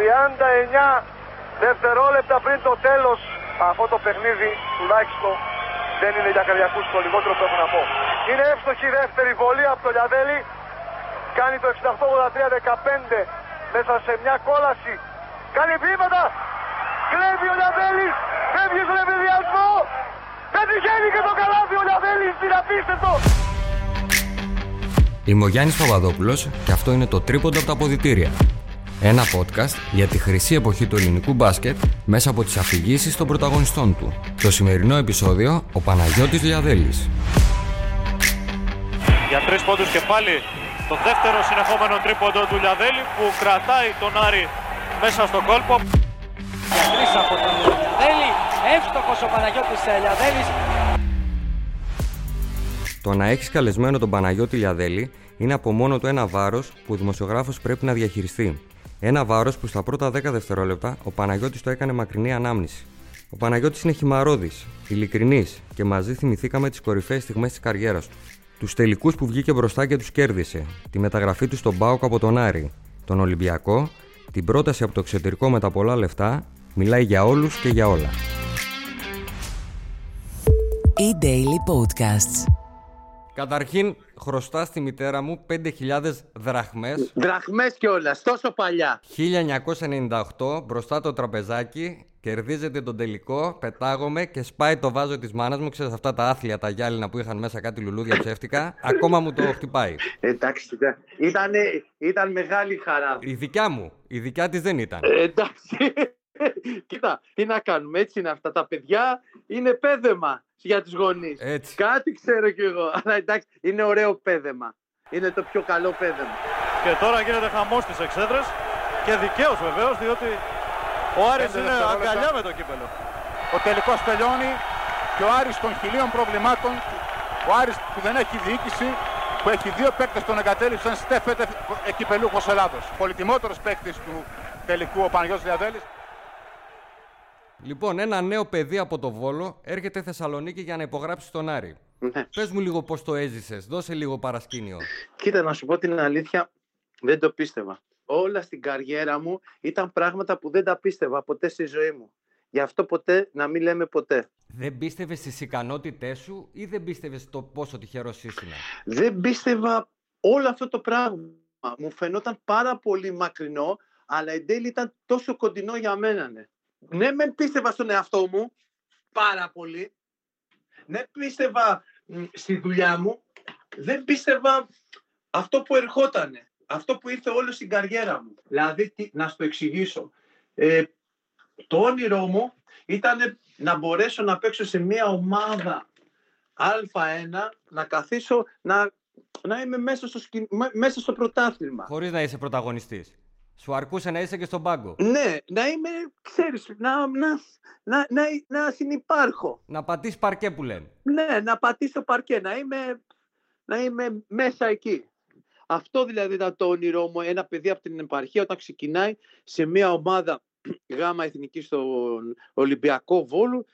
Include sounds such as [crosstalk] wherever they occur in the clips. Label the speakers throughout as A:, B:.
A: 39 δευτερόλεπτα πριν το τέλος αυτό το παιχνίδι τουλάχιστον δεν είναι για καρδιακούς το λιγότερο που έχω να πω. Είναι εύστοχη η δεύτερη βολή από το Λιαδέλη. Κάνει το 68-83-15 μέσα σε μια κόλαση. Κάνει βήματα. Κλέβει ο Λιαδέλης. Φεύγει στον ευηδιασμό. Πετυχαίνει και το καλάθι ο Λιαδέλης. Είναι απίστευτο.
B: Είμαι ο Γιάννης Παπαδόπουλος και αυτό είναι το τρίποντο από τα ποδητήρια. Ένα podcast για τη χρυσή εποχή του ελληνικού μπάσκετ μέσα από τις αφηγήσεις των πρωταγωνιστών του. Το σημερινό επεισόδιο, ο Παναγιώτης Λιαδέλης.
C: Για τρεις πόντους και πάλι το δεύτερο συνεχόμενο τρίποντο του Λιαδέλη που κρατάει τον Άρη μέσα στο κόλπο.
D: Για τρεις από τον Λιαδέλη, εύστοχος ο Παναγιώτης Λιαδέλης.
B: Το να έχεις καλεσμένο τον Παναγιώτη Λιαδέλη είναι από μόνο του ένα βάρος που ο δημοσιογράφος πρέπει να διαχειριστεί. Ένα βάρος που στα πρώτα 10 δευτερόλεπτα ο Παναγιώτης το έκανε μακρινή ανάμνηση. Ο Παναγιώτης είναι χυμαρόδης, ειλικρινής και μαζί θυμηθήκαμε τις κορυφαίες στιγμές της καριέρας του. Τους τελικούς που βγήκε μπροστά και τους κέρδισε, τη μεταγραφή του στον Μπάουκ από τον Άρη, τον Ολυμπιακό, την πρόταση από το εξωτερικό με τα πολλά λεφτά, μιλάει για όλους και για όλα.
E: E-Daily Podcasts.
B: Καταρχήν, χρωστά στη μητέρα μου 5.000 δραχμές.
F: Δραχμές κιόλας, τόσο παλιά.
B: 1998, μπροστά το τραπεζάκι, κερδίζεται τον τελικό, πετάγομαι και σπάει το βάζο της μάνας μου. Ξέρετε αυτά τα άθλια, τα γυάλινα που είχαν μέσα κάτι λουλούδια ψεύτικα. [laughs] ακόμα μου το χτυπάει.
F: Εντάξει, ήταν, ήταν μεγάλη χαρά.
B: Η δικιά μου. Η δικιά της δεν ήταν.
F: Ε, εντάξει. [laughs] Κοίτα, τι να κάνουμε, έτσι είναι αυτά τα παιδιά, είναι πέδεμα για τους γονείς.
B: Έτσι.
F: Κάτι ξέρω κι εγώ, [laughs] αλλά εντάξει, είναι ωραίο πέδεμα. Είναι το πιο καλό πέδεμα.
C: Και τώρα γίνεται χαμός στις εξέδρες και δικαίως βεβαίως, διότι ο Άρης είναι αγκαλιά με το κύπελο.
G: Ο τελικός τελειώνει και ο Άρης των χιλίων προβλημάτων, ο Άρης που δεν έχει διοίκηση, που έχει δύο παίκτες τον εγκατέλειψαν, στέφεται εκυπελούχος Ελλάδος. Πολυτιμότερος παίκτης του τελικού ο Παναγιώτης Λιαδέλης.
B: Λοιπόν, ένα νέο παιδί από το Βόλο έρχεται Θεσσαλονίκη για να υπογράψει τον Άρη. Ναι. Πες μου λίγο πώς το έζησες, δώσε λίγο παρασκήνιο.
F: Κοίτα, να σου πω την αλήθεια, δεν το πίστευα. Όλα στην καριέρα μου ήταν πράγματα που δεν τα πίστευα ποτέ στη ζωή μου. Γι' αυτό ποτέ να μην λέμε ποτέ.
B: Δεν πίστευες στις ικανότητές σου ή δεν πίστευες στο πόσο τυχερός ήσουν;
F: Δεν πίστευα όλο αυτό το πράγμα. Μου φαινόταν πάρα πολύ μακρινό, αλλά εν τέλει ήταν τόσο κοντινό για μένα. Ναι ναι, με πίστευα στον εαυτό μου πάρα πολύ. Ναι, πίστευα στη δουλειά μου. Δεν πίστευα αυτό που ερχότανε. Αυτό που ήρθε όλο στην καριέρα μου. Δηλαδή, να σου το εξηγήσω. Ε, το όνειρό μου ήταν να μπορέσω να παίξω σε μια ομάδα Α1, να καθίσω, να, να είμαι μέσα στο, μέσα στο πρωτάθλημα.
B: Χωρίς να είσαι πρωταγωνιστής. Σου αρκούσε να είσαι και στον πάγκο;
F: Ναι, να είμαι, ξέρεις, να, να, να, να, να συνυπάρχω.
B: Να πατήσεις παρκέ που λένε.
F: Ναι, να πατήσω παρκέ, να είμαι, να είμαι μέσα εκεί. Αυτό δηλαδή ήταν το όνειρό μου, ένα παιδί από την επαρχία όταν ξεκινάει σε μια ομάδα [clears throat] γάμα εθνική στον Ολυμπιακό Βόλου.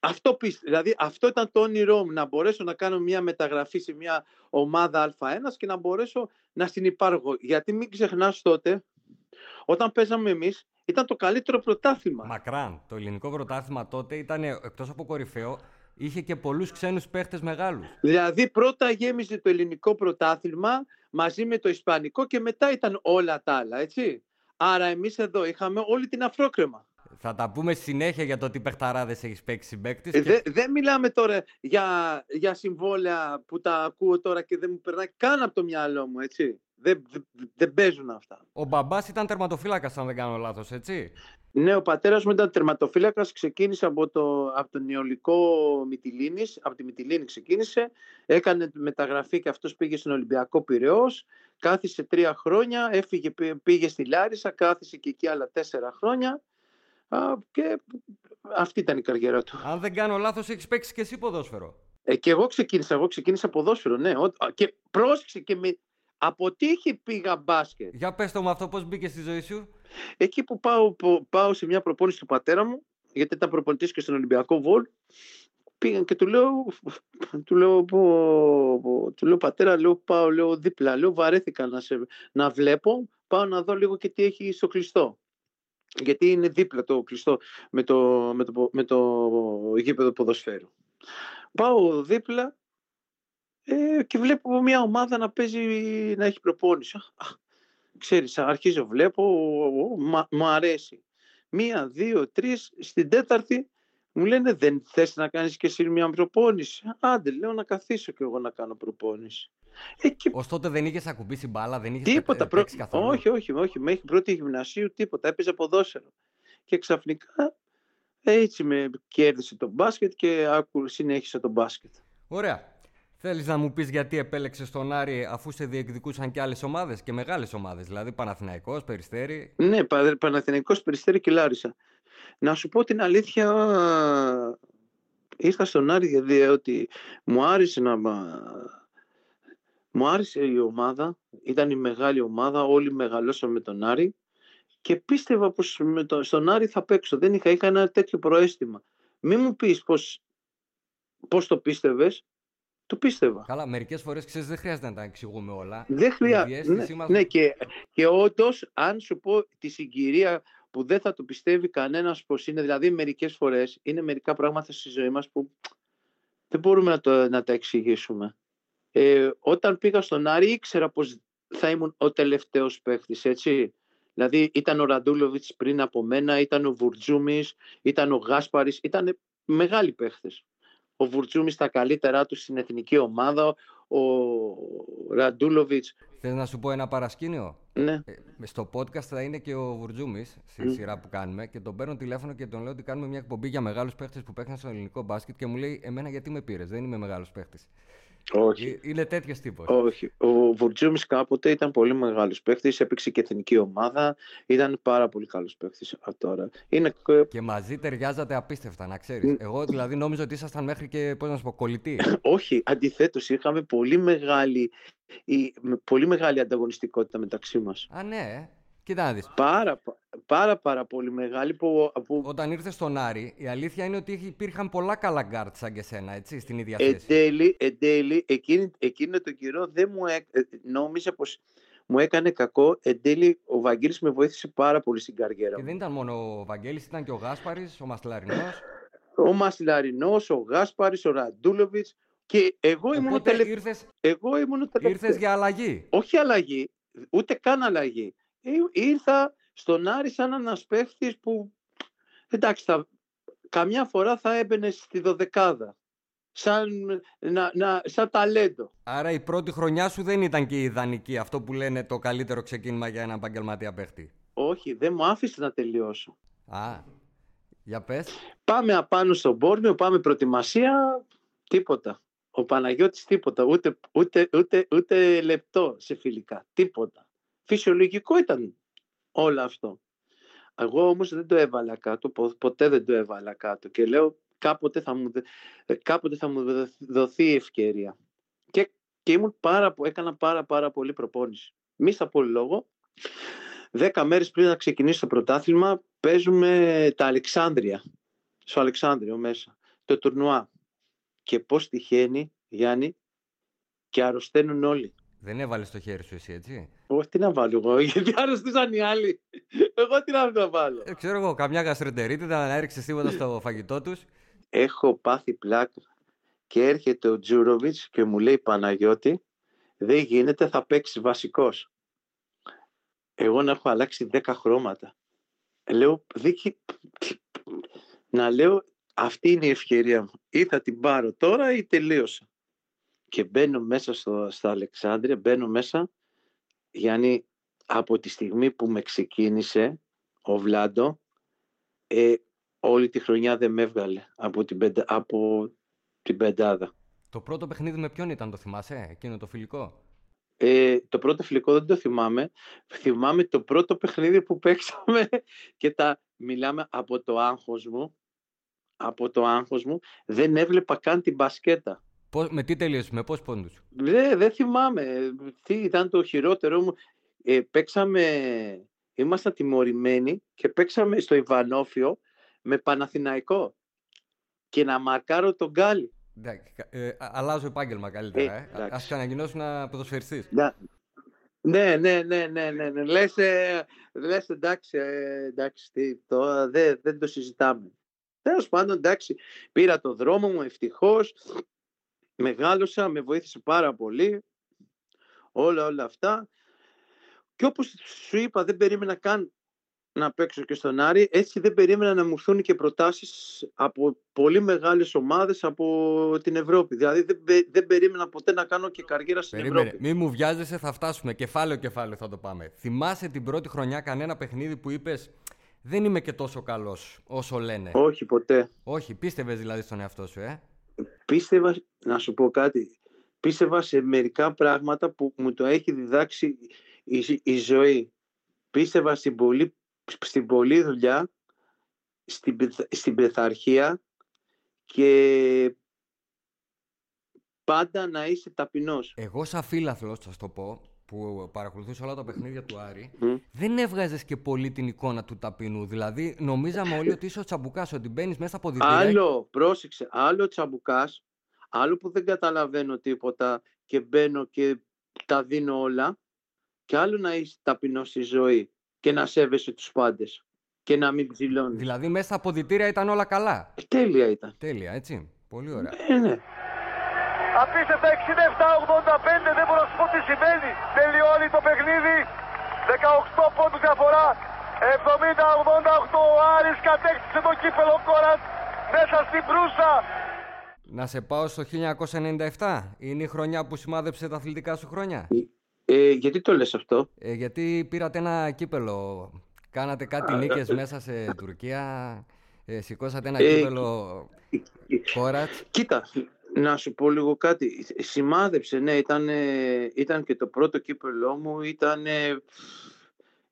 F: Αυτό, δηλαδή, αυτό ήταν το όνειρό μου, να μπορέσω να κάνω μια μεταγραφή σε μια ομάδα Α1 και να μπορέσω να συνυπάρχω. Γιατί μην ξεχνάς τότε, όταν παίζαμε εμείς, ήταν το καλύτερο πρωτάθλημα.
B: Μακράν. Το ελληνικό πρωτάθλημα τότε ήταν εκτός από κορυφαίο, είχε και πολλούς ξένους παίχτες μεγάλους.
F: Δηλαδή, πρώτα γέμιζε το ελληνικό πρωτάθλημα μαζί με το ισπανικό και μετά ήταν όλα τα άλλα, έτσι. Άρα, εμείς εδώ είχαμε όλη την αφρόκρεμα.
B: Θα τα πούμε συνέχεια για το τι παιχταράδες έχεις παίξει συμπαίκτης.
F: Ε, και... Δεν μιλάμε τώρα για, για συμβόλαια που τα ακούω τώρα και δεν μου περνάει καν από το μυαλό μου, έτσι. Δεν, δεν, παίζουν αυτά.
B: Ο μπαμπάς ήταν τερματοφύλακας, αν δεν κάνω λάθος, έτσι;
F: Ναι, ο πατέρας μου ήταν τερματοφύλακας. Ξεκίνησε από, το, από τον Ιωλικό Μυτιλίνης. Από τη Μυτιλίνη ξεκίνησε. Έκανε μεταγραφή και αυτός πήγε στον Ολυμπιακό Πυραιός. Κάθισε τρία χρόνια. Έφυγε, πήγε στη Λάρισα. Κάθισε και εκεί άλλα τέσσερα χρόνια. Και αυτή ήταν η καριέρα του.
B: Αν δεν κάνω λάθος, έχεις παίξει και εσύ ποδόσφαιρο.
F: Ε, και εγώ ξεκίνησα, εγώ ξεκίνησα ποδόσφαιρο, ναι. Και πρόσεξε και με, από τι είχε πήγα μπάσκετ.
B: Για πες το μου αυτό πώς μπήκες στη ζωή σου;
F: Εκεί που πάω, πάω σε μια προπόνηση του πατέρα μου, γιατί ήταν προπονητής και στον Ολυμπιακό Βολ, πήγαν και του λέω, του λέω, πω, του λέω πατέρα, λέω, πάω λέω, δίπλα, λέω βαρέθηκα να, σε, να βλέπω, πάω να δω λίγο και τι έχει στο κλειστό. Γιατί είναι δίπλα το κλειστό με το, με το, με το γήπεδο ποδοσφαίρου. Πάω δίπλα ε, και βλέπω μια ομάδα να παίζει, να έχει προπόνηση. Α, ξέρεις, αρχίζω, βλέπω, μου αρέσει. Μία, δύο, τρεις, στην τέταρτη μου λένε δεν θες να κάνεις και εσύ μια προπόνηση. Άντε, λέω να καθίσω και εγώ να κάνω προπόνηση.
B: Ε, και... Ως τότε δεν είχες ακουμπήσει μπάλα, δεν είχες
F: τίποτα, προ... καθόλου; Όχι, όχι, όχι. Μέχρι πρώτη γυμνασίου τίποτα. Έπαιζε ποδόσφαιρο. Και ξαφνικά έτσι με κέρδισε το μπάσκετ και συνέχισε το μπάσκετ.
B: Ωραία. Θέλεις να μου πεις γιατί επέλεξες τον Άρη αφού σε διεκδικούσαν και άλλες ομάδες και μεγάλες ομάδες, δηλαδή Παναθηναϊκός, Περιστέρη;
F: Ναι, Παναθηναϊκός, Περιστέρη και Λάρισα. Να σου πω την αλήθεια, ήρθα στον Άρη γιατί ότι μου άρεσε να... Μου άρεσε η ομάδα, ήταν η μεγάλη ομάδα, όλοι μεγαλώσαμε με τον Άρη και πίστευα πως με το, στον Άρη θα παίξω. Δεν είχα, είχα ένα τέτοιο προέστημα. Μην μου πεις πως, πως το πίστευες, το πίστευα.
B: Καλά, μερικές φορές ξέρεις δεν χρειάζεται να τα εξηγούμε όλα.
F: Δεν χρειάζεται. Ναι, μας... ναι, και, και όντως, αν σου πω τη συγκυρία που δεν θα το πιστεύει κανένας πως είναι, δηλαδή μερικές φορές είναι μερικά πράγματα στη ζωή μας που δεν μπορούμε να, το, να τα εξηγήσουμε. Ε, όταν πήγα στον Άρη ήξερα πως θα ήμουν ο τελευταίος παίχτης, έτσι. Δηλαδή ήταν ο Ραντούλοβιτς πριν από μένα, ήταν ο Βουρτζούμης, ήταν ο Γάσπαρης, ήταν μεγάλοι παίχτες ο Βουρτσούμης στα καλύτερά του στην εθνική ομάδα, ο Ραντούλοβιτς.
B: Θες να σου πω ένα παρασκήνιο;
F: Ναι.
B: Ε, στο podcast θα είναι και ο Βουρτζούμης, στη mm. σειρά που κάνουμε, και τον παίρνω τηλέφωνο και τον λέω ότι κάνουμε μια εκπομπή για μεγάλους παίχτες που παίχνουν στο ελληνικό μπάσκετ και μου λέει εμένα γιατί με πήρες, δεν είμαι μεγάλος παίχτης.
F: Όχι.
B: Ε, είναι τέτοιος τύπος.
F: Όχι. Ο Βουρτζούμη κάποτε ήταν πολύ μεγάλος παίχτης, έπαιξε και εθνική ομάδα. Ήταν πάρα πολύ καλός παίχτης τώρα. Είναι...
B: Και μαζί ταιριάζατε απίστευτα, να ξέρεις. Εγώ δηλαδή νόμιζα ότι ήσασταν μέχρι και πώς να σου πω, κολλητοί. [laughs]
F: Όχι, αντιθέτως, είχαμε πολύ μεγάλη, πολύ μεγάλη ανταγωνιστικότητα μεταξύ μας.
B: Α, ναι. Κοίτα να δεις.
F: Πάρα, πάρα, πάρα πολύ μεγάλη. Που, που...
B: Όταν ήρθε στον Άρη, η αλήθεια είναι ότι υπήρχαν πολλά καλά γκάρτ σαν και σένα, έτσι, στην ίδια θέση.
F: Εν τέλει, εν τέλει εκείνη, εκείνο το καιρό δεν μου έ... Ε, νόμιζα πως μου έκανε κακό. Εν τέλει, ο Βαγγέλης με βοήθησε πάρα πολύ στην καριέρα
B: Και δεν ήταν μόνο ο Βαγγέλης, ήταν και ο Γάσπαρης, ο Μασλαρινός.
F: ο Μασλαρινός, ο Γάσπαρης, ο Ραντούλοβιτς. Και εγώ ήμουν, Οπότε τελε...
B: ήρθες...
F: εγώ ήμουν
B: Ήρθες για αλλαγή;
F: Όχι αλλαγή, ούτε καν αλλαγή. Ήρθα στον Άρη σαν ένας παίχτης που εντάξει θα, καμιά φορά θα έμπαινε στη δωδεκάδα σαν, να, να, σαν ταλέντο.
B: Άρα η πρώτη χρονιά σου δεν ήταν και ιδανική αυτό που λένε το καλύτερο ξεκίνημα για έναν επαγγελματία παίχτη;
F: Όχι, δεν μου άφησε να τελειώσω.
B: Α, για πες.
F: Πάμε απάνω στον Μπόρμιο, πάμε προετοιμασία, τίποτα. Ο Παναγιώτης τίποτα, ούτε, ούτε, ούτε, ούτε λεπτό σε φιλικά, τίποτα. Φυσιολογικό ήταν όλο αυτό. Εγώ όμως δεν το έβαλα κάτω, ποτέ δεν το έβαλα κάτω και λέω κάποτε θα μου, ε, κάποτε θα μου δοθεί η ευκαιρία. Και, και ήμουν πάρα, έκανα πάρα πάρα πολύ προπόνηση. Μη στα πολύ λόγο, δέκα μέρες πριν να ξεκινήσει το πρωτάθλημα παίζουμε τα Αλεξάνδρεια, στο Αλεξάνδριο μέσα, το τουρνουά. Και πώς τυχαίνει, Γιάννη, και αρρωσταίνουν όλοι.
B: Δεν έβαλες το χέρι σου εσύ, έτσι;
F: Όχι, τι να βάλω εγώ, [laughs] γιατί αρρωστήσαν οι άλλοι. Εγώ τι να βάλω.
B: Ε, ξέρω εγώ, καμιά γαστρεντερίτιδα δεν έριξες τίποτα στο φαγητό τους.
F: Έχω πάθει πλάκα και έρχεται ο Τζούροβιτς και μου λέει Παναγιώτη, δεν γίνεται, θα παίξεις βασικός. Εγώ να έχω αλλάξει 10 χρώματα. Λέω, δίκη, να λέω, αυτή είναι η ευκαιρία μου. Ή θα την πάρω τώρα ή τελείωσα και μπαίνω μέσα στο, στα Αλεξάνδρεια, μπαίνω μέσα, Γιάννη, από τη στιγμή που με ξεκίνησε ο Βλάντο, ε, όλη τη χρονιά δεν με έβγαλε από την, πεντα, από την πεντάδα.
B: Το πρώτο παιχνίδι με ποιον ήταν, το θυμάσαι, εκείνο το φιλικό;
F: Ε, το πρώτο φιλικό δεν το θυμάμαι. Θυμάμαι το πρώτο παιχνίδι που παίξαμε [laughs] και τα μιλάμε από το άγχος μου. Από το άγχος μου δεν έβλεπα καν την μπασκέτα.
B: Πώς, με τι τελείωσες, με πόσους πόντους;
F: Δεν, δεν θυμάμαι. Τι ήταν το χειρότερο μου. Ε, παίξαμε, ήμασταν τιμωρημένοι και παίξαμε στο Ιβανόφιο με Παναθηναϊκό και να μαρκάρω τον Γκάλι.
B: Ε, αλλάζω επάγγελμα καλύτερα. Ε, ε. Ας να ποδοσφαιριστής.
F: Ναι, ναι, ναι, ναι, ναι, ναι. Λες, ε, λες εντάξει, ε, εντάξει, τι, τώρα δεν, δεν το συζητάμε. Τέλος πάντων, εντάξει, πήρα το δρόμο μου, ευτυχώς, μεγάλωσα, με βοήθησε πάρα πολύ, όλα, όλα αυτά. Και όπως σου είπα, δεν περίμενα καν να παίξω και στον Άρη. Έτσι δεν περίμενα να μου έρθουν και προτάσεις από πολύ μεγάλες ομάδες από την Ευρώπη. Δηλαδή δεν, πε- δεν περίμενα ποτέ να κάνω και καριέρα στην
B: Περίμενε,
F: Ευρώπη.
B: μη μου βιάζεσαι, θα φτάσουμε. Κεφάλαιο κεφάλαιο θα το πάμε. Θυμάσαι την πρώτη χρονιά κανένα παιχνίδι που είπες Δεν είμαι και τόσο καλός όσο λένε.
F: Όχι ποτέ.
B: Όχι, πίστευες δηλαδή στον εαυτό σου, ε;
F: Πίστευα, να σου πω κάτι, πίστευα σε μερικά πράγματα που μου το έχει διδάξει η, η ζωή. Πίστευα στην πολλή, στην πολλή δουλειά, στην, πειθ- στην πειθαρχία και πάντα να είσαι ταπεινός.
B: Εγώ, σαν φίλαθλος, θα σου το πω, που παρακολουθούσε όλα τα παιχνίδια του Άρη,
F: Μμ.
B: δεν έβγαζες και πολύ την εικόνα του ταπεινού. Δηλαδή, νομίζαμε όλοι ότι είσαι ο τσαμπουκάς, ότι μπαίνεις μέσα από διτήρια.
F: Άλλο, πρόσεξε, άλλο τσαμπουκάς, άλλο που δεν καταλαβαίνω τίποτα και μπαίνω και τα δίνω όλα και άλλο να είσαι ταπεινός στη ζωή και να σέβεσαι τους πάντες και να μην ψηλώνεις.
B: Δηλαδή, μέσα στα αποδητήρια ήταν όλα καλά.
F: Ε, Τέλεια ήταν.
B: Τέλεια, έτσι. Πολύ ωραία.
F: Ε, ναι.
A: Απίστευτα 67-85, δεν μπορώ να σου πω τι συμβαίνει. Τελειώνει το παιχνίδι. 18 πόντους διαφορά. 70-88 ο Άρης κατέκτησε το κύπελο Κόρας μέσα στην Προύσα.
B: Να σε πάω στο 1997. Είναι η χρονιά που σημάδεψε τα αθλητικά σου χρόνια;
F: Ε, γιατί το λες αυτό;
B: Ε, γιατί πήρατε ένα κύπελο. Κάνατε κάτι νίκες μέσα σε Τουρκία. Ε, σηκώσατε ένα
F: Ε,
B: κύπελο Κόρατς.
F: Κοίτα, να σου πω λίγο κάτι. Σημάδεψε, ναι, ήταν, ε, ήταν και το πρώτο κύπελό μου, ήταν, ε,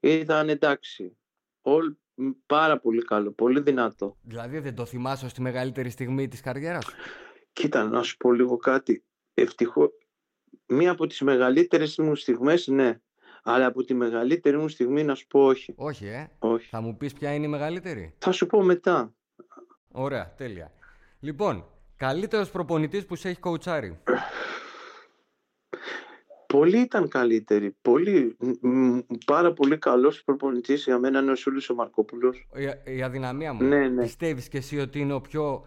F: ήταν εντάξει. Όλ, μ, πάρα πολύ καλό, πολύ δυνατό.
B: Δηλαδή δεν το θυμάσαι ως τη μεγαλύτερη στιγμή της καριέρας σου;
F: Κοίτα, να σου πω λίγο κάτι. Ευτυχώ, μία από τις μεγαλύτερες μου στιγμές, ναι. Αλλά από τη μεγαλύτερη μου στιγμή να σου πω όχι.
B: Όχι, ε.
F: όχι.
B: Θα μου πεις ποια είναι η μεγαλύτερη;
F: Θα σου πω μετά.
B: Ωραία, τέλεια. Λοιπόν, καλύτερος προπονητής που σε έχει κοουτσάρει;
F: Πολύ ήταν καλύτερη. Πολύ, μ, μ, πάρα πολύ καλός προπονητής για μένα είναι ο Σούλης ο Μαρκόπουλος.
B: Η, η αδυναμία μου.
F: Ναι, ναι.
B: Πιστεύεις και εσύ ότι είναι ο πιο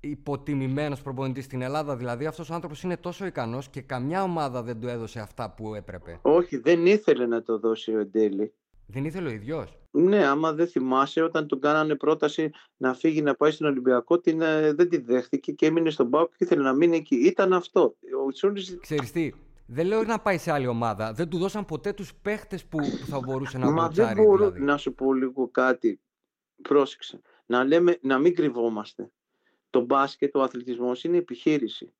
B: υποτιμημένος προπονητής στην Ελλάδα; Δηλαδή αυτός ο άνθρωπος είναι τόσο ικανός και καμιά ομάδα δεν του έδωσε αυτά που έπρεπε.
F: Όχι, δεν ήθελε να το δώσει ο Εντέλη.
B: Δεν ήθελε ο ίδιος.
F: Ναι, άμα δεν θυμάσαι, όταν του κάνανε πρόταση να φύγει να πάει στον Ολυμπιακό, την, ε, δεν τη δέχτηκε και έμεινε στον Πάο και ήθελε να μείνει εκεί. Ήταν αυτό. Ο Σούλης
B: Ξέρεις τι, δεν λέω να πάει σε άλλη ομάδα. Δεν του δώσαν ποτέ τους παίχτες που, που θα μπορούσε να
F: Μα
B: κοουτσάρει.
F: δεν μπορώ
B: δηλαδή.
F: να σου πω λίγο κάτι. Πρόσεξε. Να, λέμε, να μην κρυβόμαστε. Το μπάσκετ, ο αθλητισμός είναι επιχείρηση.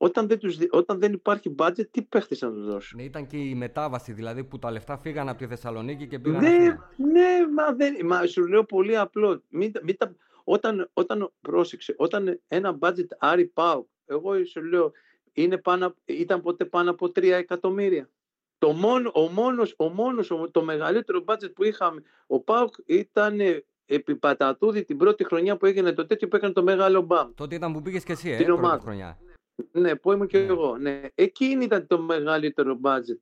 F: Όταν δεν, τους, δι- όταν δεν υπάρχει budget, τι παίχτες να τους δώσουν;
B: Ναι, ήταν και η μετάβαση δηλαδή που τα λεφτά φύγαν από τη Θεσσαλονίκη και πήγαν
F: Ναι,
B: Αθήνα.
F: ναι, μα, δεν, μα σου λέω πολύ απλό. Μην, τα- μην τα- όταν, όταν, πρόσεξε, όταν ένα budget Άρη Πάου, εγώ σου λέω, είναι πάνω, ήταν ποτέ πάνω από 3 εκατομμύρια. Το μόνο, ο μόνος, ο μόνος, ο- το μεγαλύτερο budget που είχαμε, ο Πάουκ ήταν ε, επί Πατατούδη την πρώτη χρονιά που έγινε το τέτοιο που έκανε το μεγάλο μπαμ.
B: Τότε ήταν που πήγες και εσύ, ε,
F: Την
B: πρώτη
F: ομάδα.
B: χρονιά.
F: Ναι, που ήμουν και
B: Ναι.
F: εγώ. Ναι. Εκείνη ήταν το μεγαλύτερο budget.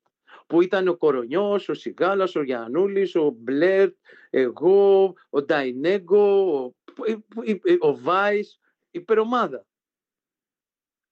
F: Που ήταν ο Κορονιός, ο Σιγάλας, ο Γιαννούλης, ο Μπλερ, εγώ, ο Νταϊνέγκο, ο, ο Βάις, υπερομάδα.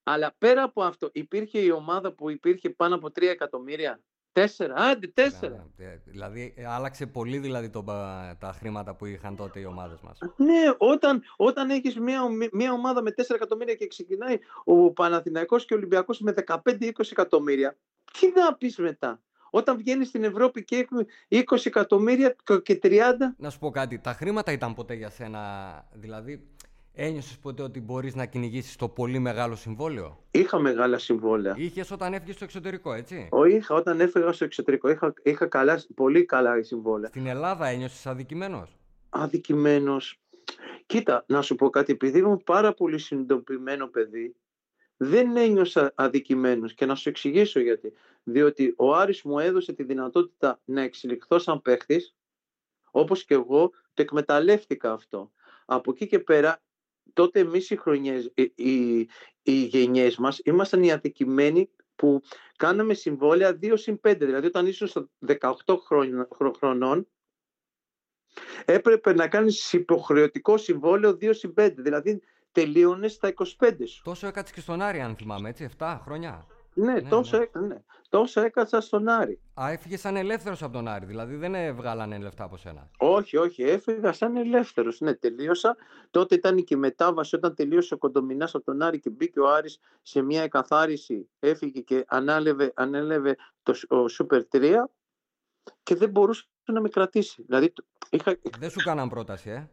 F: Αλλά πέρα από αυτό, υπήρχε η ομάδα που υπήρχε πάνω από 3 εκατομμύρια; Τέσσερα, άντε τέσσερα.
B: Ναι, ναι. Δηλαδή, ε, άλλαξε πολύ δηλαδή το, πα- τα χρήματα που είχαν τότε οι ομάδες μας.
F: Ναι, όταν, όταν έχεις μια, ομι- μια ομάδα με 4 εκατομμύρια και ξεκινάει ο Παναθηναϊκός και ο Ολυμπιακός με 15-20 εκατομμύρια, τι να πεις μετά; Όταν βγαίνεις στην Ευρώπη και έχουμε 20 εκατομμύρια και 30,
B: Να σου πω κάτι, τα χρήματα ήταν ποτέ για σένα, δηλαδή ένιωσες ποτέ ότι μπορείς να κυνηγήσεις το πολύ μεγάλο συμβόλαιο;
F: είχα μεγάλα συμβόλαια.
B: Είχες όταν έφυγες στο εξωτερικό, έτσι;
F: Ο, είχα, όταν έφυγα στο εξωτερικό, είχα, είχα καλά, πολύ καλά συμβόλαια.
B: Στην Ελλάδα ένιωσες αδικημένος;
F: Αδικημένος. Κοίτα, να σου πω κάτι, επειδή ήμουν πάρα πολύ συνειδητοποιημένο παιδί, δεν ένιωσα αδικημένος και να σου εξηγήσω γιατί. Διότι ο Άρης μου έδωσε τη δυνατότητα να εξελιχθώ σαν παίχτης, όπως και εγώ το εκμεταλλεύτηκα αυτό. Από εκεί και πέρα, τότε εμείς οι χρονιές, οι, οι, οι γενιές μας ήμασταν οι αδικημένοι που κάναμε συμβόλαια 2 συν 5. Δηλαδή όταν ήσουν στο 18 χρονών έπρεπε να κάνεις υποχρεωτικό συμβόλαιο 2 συν 5. Δηλαδή τελείωνες στα 25 σου.
B: Τόσο έκατσε και στον Άρη, αν θυμάμαι, έτσι, 7 χρόνια.
F: Ναι,
B: Ναι,
F: τόσο,
B: ναι.
F: Έκα, ναι. τόσο έκατσα στον Άρη.
B: Α, έφυγε σαν ελεύθερος από τον Άρη, δηλαδή δεν ε, βγάλανε λεφτά από σένα.
F: Όχι, όχι, έφυγα σαν ελεύθερος. Ναι, τελείωσα. Τότε ήταν και η μετάβαση όταν τελείωσε ο Κοντομινάς από τον Άρη και μπήκε ο Άρης σε μια εκαθάριση. Έφυγε και ανάλευε, ανέλευε το, σ- ο Σούπερ 3 και δεν μπορούσε να με κρατήσει. Δηλαδή, το- είχα,
B: Δεν σου κάναν πρόταση, ε;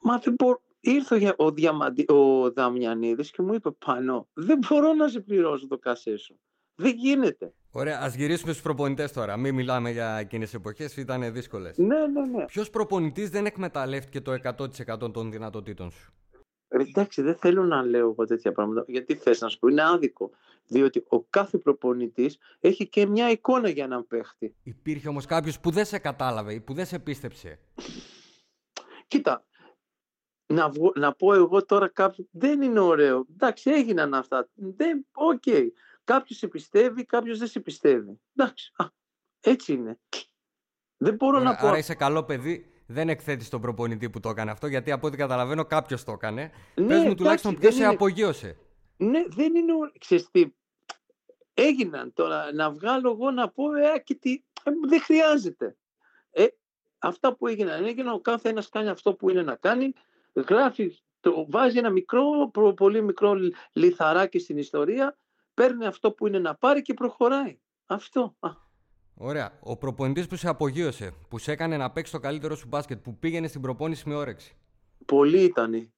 F: μα δεν μπορώ. Ήρθε ο, Για- ο, Διαμαντι, ο Δαμιανίδης και μου είπε πάνω, δεν μπορώ να σε πληρώσω το κασέ σου. Δεν γίνεται.
B: Ωραία, ας γυρίσουμε στους προπονητές τώρα. Μην μιλάμε για εκείνες εποχές, ήταν δύσκολες.
F: Ναι, ναι, ναι.
B: Ποιος προπονητής δεν εκμεταλλεύτηκε το 100% των δυνατοτήτων σου;
F: Ε, Εντάξει, δεν θέλω να λέω εγώ τέτοια πράγματα. Γιατί θες να σου πω, είναι άδικο. Διότι ο κάθε προπονητής έχει και μια εικόνα για έναν παίχτη.
B: Υπήρχε όμως κάποιος που δεν σε κατάλαβε ή που δεν σε πίστεψε;
F: Κοίτα, να, βγω- να πω εγώ τώρα κάποιο, δεν είναι ωραίο. Εντάξει, έγιναν αυτά. Δεν, οκ. Κάποιος σε πιστεύει, κάποιος δεν σε πιστεύει. Εντάξει, α, έτσι είναι. Δεν μπορώ
B: Ωραία,
F: να πω.
B: άρα είσαι καλό παιδί, δεν εκθέτεις τον προπονητή που το έκανε αυτό, γιατί από ό,τι καταλαβαίνω κάποιος το έκανε.
F: Ναι,
B: Πες μου
F: εντάξει,
B: τουλάχιστον ποιος
F: δεν
B: σε
F: είναι-
B: απογείωσε.
F: Ναι, δεν είναι. ω- Ξέρεις τι, έγιναν τώρα να βγάλω εγώ να πω ε, και τι, ε, δεν χρειάζεται. Ε, αυτά που έγιναν, έγιναν, ο κάθε ένας κάνει αυτό που είναι να κάνει, γράφει, το, βάζει ένα μικρό, προ- πολύ μικρό λι- λιθαράκι στην ιστορία, παίρνει αυτό που είναι να πάρει και προχωράει. Αυτό. Α,
B: Ωραία. Ο προπονητής που σε απογείωσε, που σε έκανε να παίξεις το καλύτερο σου μπάσκετ, που πήγαινε στην προπόνηση με όρεξη;
F: πολλοί ήταν.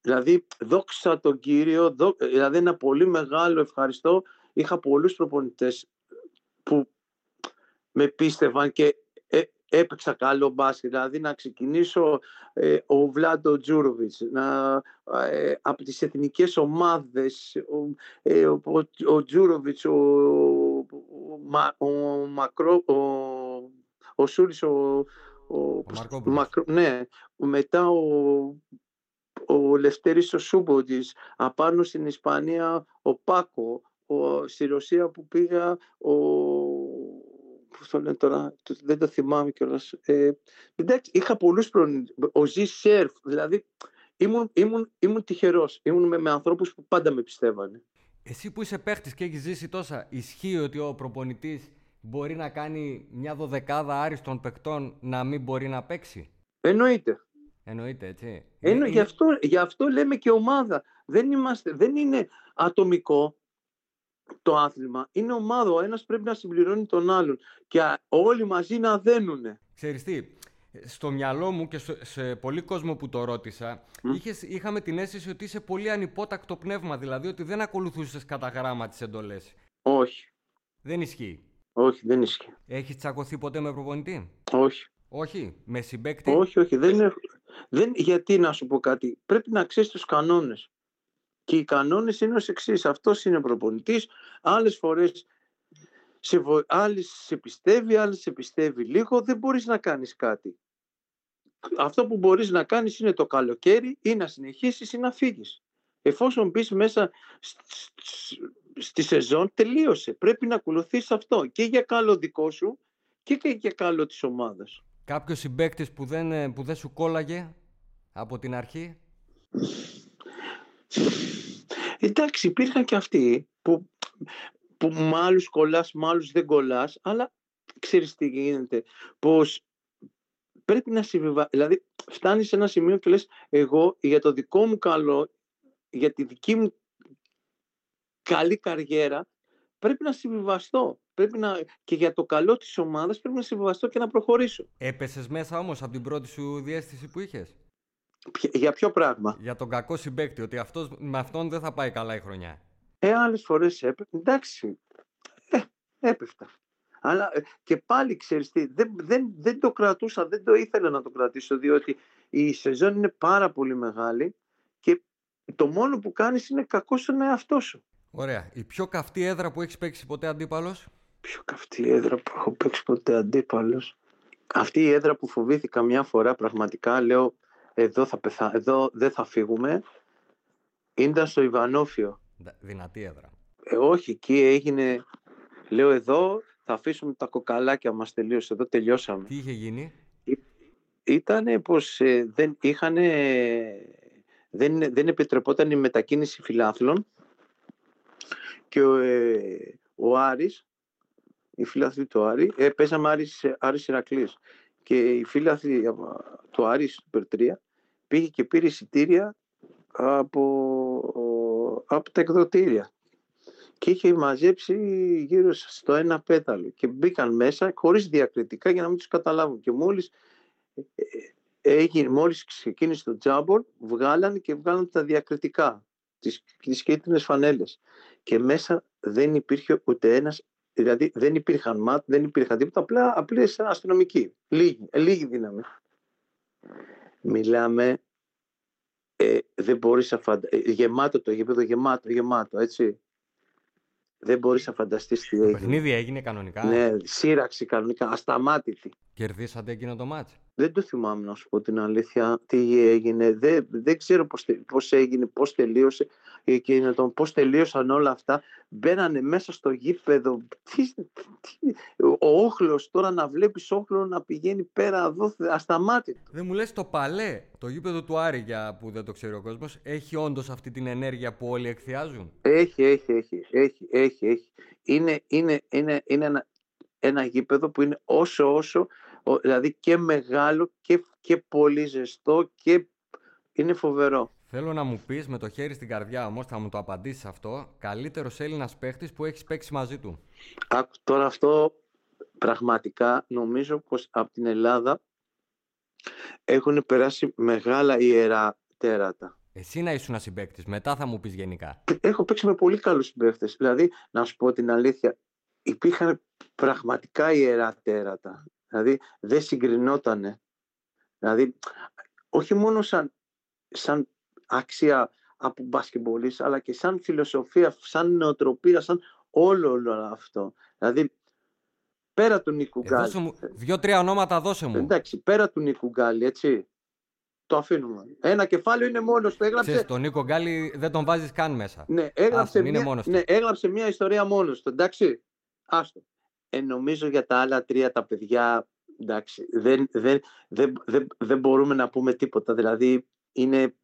F: Δηλαδή, δόξα τον Κύριο, δο- δηλαδή ένα πολύ μεγάλο ευχαριστώ. Είχα πολλούς προπονητές που με πίστευαν και ε, έπαιξα καλό μπάσκετ. Δηλαδή να ξεκινήσω ε, ο Βλάντο Τζούροβιτς, να, ε, από τις εθνικές ομάδες, ο, ε, ο, ο, ο Τζούροβιτς, ο, ο, Μα- ο Μακρό, ο, ο Σούρης, ο, ο,
B: Μαρκόπουλος.
F: Μακρό- ναι, μετά ο, ο Λευτέρης ο Σούμποντης, απάνω στην Ισπανία ο Πάκο, ο, στη Ρωσία που πήγα ο... Πώς το λένε τώρα, το- δεν το θυμάμαι κιόλας. Ε, εντάξει, είχα πολλούς προνη... Ο Ζη Σέρφ, δηλαδή ήμουν, ήμουν, ήμουν τυχερός. Ήμουν με, με ανθρώπους που πάντα με πιστεύανε.
B: Εσύ που είσαι παίχτης και έχεις ζήσει τόσα, ισχύει ότι ο προπονητής μπορεί να κάνει μια δωδεκάδα άριστων παικτών να μην μπορεί να παίξει;
F: Εννοείται.
B: Εννοείται, έτσι.
F: Εννο,
B: Είναι-
F: γι, αυτό, γι' αυτό λέμε και ομάδα. Δεν, είμαστε, δεν είναι ατομικό το άθλημα. Είναι ομάδα. Ο ένας πρέπει να συμπληρώνει τον άλλον. Και α- όλοι μαζί να δένουνε.
B: Ξέρεις τι, στο μυαλό μου και σε, σε πολύ κόσμο που το ρώτησα, είχες, είχαμε την αίσθηση ότι είσαι πολύ ανυπότακτο πνεύμα, δηλαδή ότι δεν ακολουθούσες κατά γράμμα τις εντολές.
F: Όχι.
B: Δεν ισχύει.
F: Όχι, δεν ισχύει.
B: Έχεις τσακωθεί ποτέ με προπονητή;
F: Όχι.
B: Όχι. Με συμπέκτη;
F: Όχι, όχι. Δεν είναι, δεν, γιατί να σου πω κάτι. Πρέπει να ξέρεις τους κανόνες. Και οι κανόνες είναι ως εξής. Αυτός είναι προπονητής. Άλλες φορές σε, βο... άλλες σε πιστεύει, άλλες σε πιστεύει λίγο. Δεν μπορείς να κάνεις κάτι. Αυτό που μπορείς να κάνεις είναι το καλοκαίρι ή να συνεχίσεις ή να φύγεις. Εφόσον μπεις μέσα σ- σ- στη σεζόν, τελείωσε. Πρέπει να ακολουθείς αυτό. Και για καλό δικό σου και και για καλό της ομάδας.
B: Κάποιος συμπέκτης που δεν, ε, που δεν σου κόλλαγε από την αρχή;
F: Εντάξει, υπήρχαν και αυτοί που, που με άλλους κολλάς, με άλλους δεν κολλάς, αλλά ξέρεις τι γίνεται, πως πρέπει να συμβιβα... Δηλαδή, φτάνεις σε ένα σημείο και λες, εγώ για το δικό μου καλό, για τη δική μου καλή καριέρα, πρέπει να συμβιβαστώ. Πρέπει να... Και για το καλό της ομάδας πρέπει να συμβιβαστώ και να προχωρήσω.
B: Έπεσες μέσα όμως από την πρώτη σου διέστηση που είχες;
F: Ποια- Για ποιο πράγμα;
B: Για τον κακό συμπέκτη, ότι αυτός, με αυτόν δεν θα πάει καλά η χρονιά.
F: Ε, άλλες φορές έπεφτα. Εντάξει, ε, έπεφτα. Αλλά ε, και πάλι ξέρεις τι, δεν, δεν, δεν το κρατούσα, δεν το ήθελα να το κρατήσω, διότι η σεζόν είναι πάρα πολύ μεγάλη και το μόνο που κάνεις είναι κακό στον εαυτό σου.
B: Ωραία. Η πιο καυτή έδρα που έχεις παίξει ποτέ αντίπαλος;
F: Πιο καυτή έδρα που έχω παίξει ποτέ αντίπαλος. Αυτή η έδρα που φοβήθηκα μια φορά πραγματικά, λέω, εδώ, θα πεθα... εδώ δεν θα φύγουμε, ήταν στο Ιβανόφιο.
B: Ντα- Δυνατή έδρα.
F: Ε, όχι, εκεί έγινε. Λέω εδώ θα αφήσουμε τα κοκαλάκια μας τελείωσε. Εδώ τελειώσαμε.
B: Τι είχε γίνει;
F: Ήταν πως ε, δεν είχαν. Δεν, δεν επιτρεπόταν η μετακίνηση φιλάθλων και ο, ε, ο Άρης, οι φιλάθλοι του Άρη, ε, παίζαμε Άρης, Άρης Ηρακλής και οι φίλαθλοι του Άρης του Περτρία πήγε και πήρε εισιτήρια από, από τα εκδοτήρια. Και είχε μαζέψει γύρω στο ένα πέταλο. Και μπήκαν μέσα χωρίς διακριτικά για να μην τους καταλάβουν. Και μόλις ε, έγινε, μόλις ξεκίνησε το τζάμπορ βγάλαν και βγάλαν τα διακριτικά τις, τις κίτρινες φανέλες. Και μέσα δεν υπήρχε ούτε ένας δηλαδή δεν υπήρχαν ΜΑΤ, δεν υπήρχαν τίποτα. Απλά απλές αστυνομικοί. Λίγη, λίγη δύναμη μιλάμε ε, δεν μπορείς να φαντα... Ε, γεμάτο το γήπεδο, γεμάτο, γεμάτο, έτσι. Δεν μπορείς να φανταστείς τι έγινε.
B: Το παιχνίδι έγινε κανονικά.
F: Ναι, σύραξη κανονικά, ασταμάτητη.
B: Κερδίσατε εκείνο το μάτς.
F: Δεν το θυμάμαι να σου πω την αλήθεια τι έγινε. Δεν, δεν ξέρω πώς, πώς έγινε, πώς τελείωσε εκείνο το πώς τελείωσαν όλα αυτά. Μπαίνανε μέσα στο γήπεδο. Τι, τι, ο όχλος τώρα να βλέπεις όχλο να πηγαίνει πέρα εδώ ασταμάτητο.
B: Δεν μου λες το παλέ, το γήπεδο του Άρη για που δεν το ξέρει ο κόσμος, έχει όντως αυτή την ενέργεια που όλοι εκθιάζουν;
F: Έχει, έχει, έχει, έχει, έχει, έχει. Είναι, είναι, είναι, είναι ένα, ένα γήπεδο που είναι όσο όσο δηλαδή και μεγάλο και, και πολύ ζεστό και είναι φοβερό.
B: Θέλω να μου πεις με το χέρι στην καρδιά όμως, θα μου το απαντήσεις αυτό, καλύτερος Έλληνας παίχτης που έχεις παίξει μαζί του.
F: Άκου, τώρα αυτό πραγματικά νομίζω πως από την Ελλάδα έχουν περάσει μεγάλα ιερά τέρατα.
B: Εσύ να ήσουν συμπαίκτης, μετά θα μου πεις γενικά.
F: Έχω παίξει με πολύ καλούς συμπαίκτες. Δηλαδή, να σου πω την αλήθεια, υπήρχαν πραγματικά ιερά τέρατα. Δηλαδή δεν συγκρινότανε. Δηλαδή όχι μόνο σαν, σαν άξια από μπασκεμπολής αλλά και σαν φιλοσοφία, σαν νοοτροπία, σαν όλο, όλο αυτό. Δηλαδή πέρα του Νίκου Γκάλη.
B: Δύο-τρία ονόματα δώσε μου.
F: Εντάξει, πέρα του Νίκου Γκάλη, έτσι. Το αφήνουμε. Ένα κεφάλαιο είναι μόνος του. Έγραψε...
B: Ξέρεις, τον Νίκο Γκάλη δεν τον βάζεις καν μέσα.
F: Ναι, έγραψε, μια... Είναι ναι, έγραψε μια ιστορία μόνος του. Εντάξει, άστο. Ε, νομίζω για τα άλλα τρία τα παιδιά εντάξει, δεν, δεν, δεν, δεν, δεν μπορούμε να πούμε τίποτα. Δηλαδή είναι,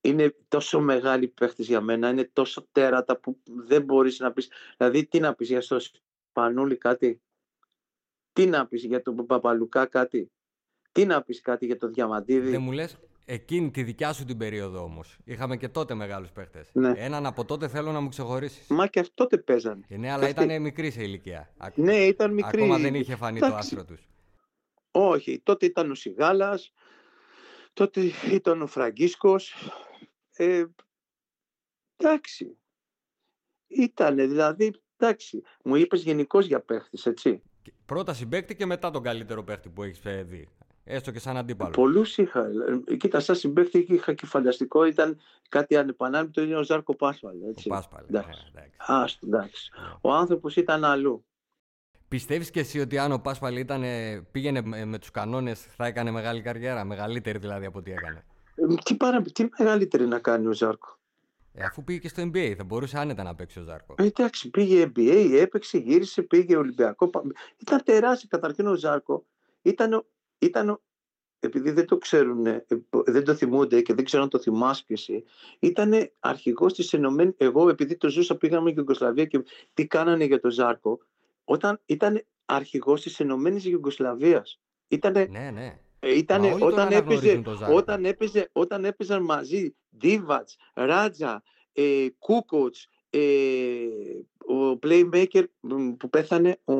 F: είναι τόσο μεγάλη παίχτη για μένα, είναι τόσο τέρατα που δεν μπορείς να πεις. Δηλαδή τι να πεις για στο Σπανούλη κάτι, τι να πεις για τον Παπαλουκά κάτι, τι να πεις κάτι για το Διαμαντίδη;
B: Δεν μου λες; Εκείνη τη δικιά σου την περίοδο όμως. Είχαμε και τότε μεγάλους παίχτες.
F: Ναι.
B: Έναν από τότε θέλω να μου ξεχωρίσεις.
F: Μα και αυτό τότε παίζανε.
B: Ε, ναι, αλλά ήταν μικρή σε ηλικία.
F: Ναι, ήταν μικρή.
B: Ακόμα δεν είχε φανεί το άστρο τους.
F: Όχι, τότε ήταν ο Σιγάλας, τότε ήταν ο Φραγκίσκος. Ε, εντάξει. Ήτανε, δηλαδή, εντάξει. Μου είπες γενικώ για παίχτης, έτσι.
B: Πρώτα συμπέκτη και μετά τον καλύτερο παίχτη που έχεις δει. Έστω και σαν αντίπαλο.
F: Πολλούς είχα. Κοίτα, σαν συμπέχτη είχα και φανταστικό. Ήταν κάτι ανεπανάληπτο. Είναι ο Ζάρκο Πάσπαλ. Έτσι.
B: Ο Πάσπαλ.
F: Εντάξει. Ναι, εντάξει. εντάξει. Ναι. Ο άνθρωπος ήταν αλλού.
B: Πιστεύεις και εσύ ότι αν ο Πάσπαλ ήταν, πήγαινε με, με τους κανόνες θα έκανε μεγάλη καριέρα, μεγαλύτερη δηλαδή από ό,τι έκανε;
F: Ε, τι, παρα, τι μεγαλύτερη να κάνει ο Ζάρκο;
B: Ε, αφού πήγε και στο NBA, θα μπορούσε άνετα να παίξει ο Ζάρκο.
F: Ε, εντάξει, πήγε NBA, έπαιξε, γύρισε, πήγε Ολυμπιακό. Ήταν τεράστιο καταρχήν ο Ζάρκο. Ήταν ήταν, επειδή δεν το ξέρουν, ε, δεν το θυμούνται και δεν ξέρω αν το θυμάσαι και εσύ, ήταν αρχηγός της Ενωμένης, εγώ επειδή το ζούσα πήγαμε στην Ιουγκοσλαβία και τι κάνανε για τον Ζάρκο, όταν ήταν αρχηγός της Ενωμένης Ιουγκοσλαβίας. Ήτανε,
B: ναι, ναι.
F: Ε, ήτανε, όταν, έπαιζε, όταν, έπαιζε, όταν έπαιζαν μαζί Δίβατς, Ράτζα, ε, Κούκοτς, ε, ο playmaker που πέθανε, ο,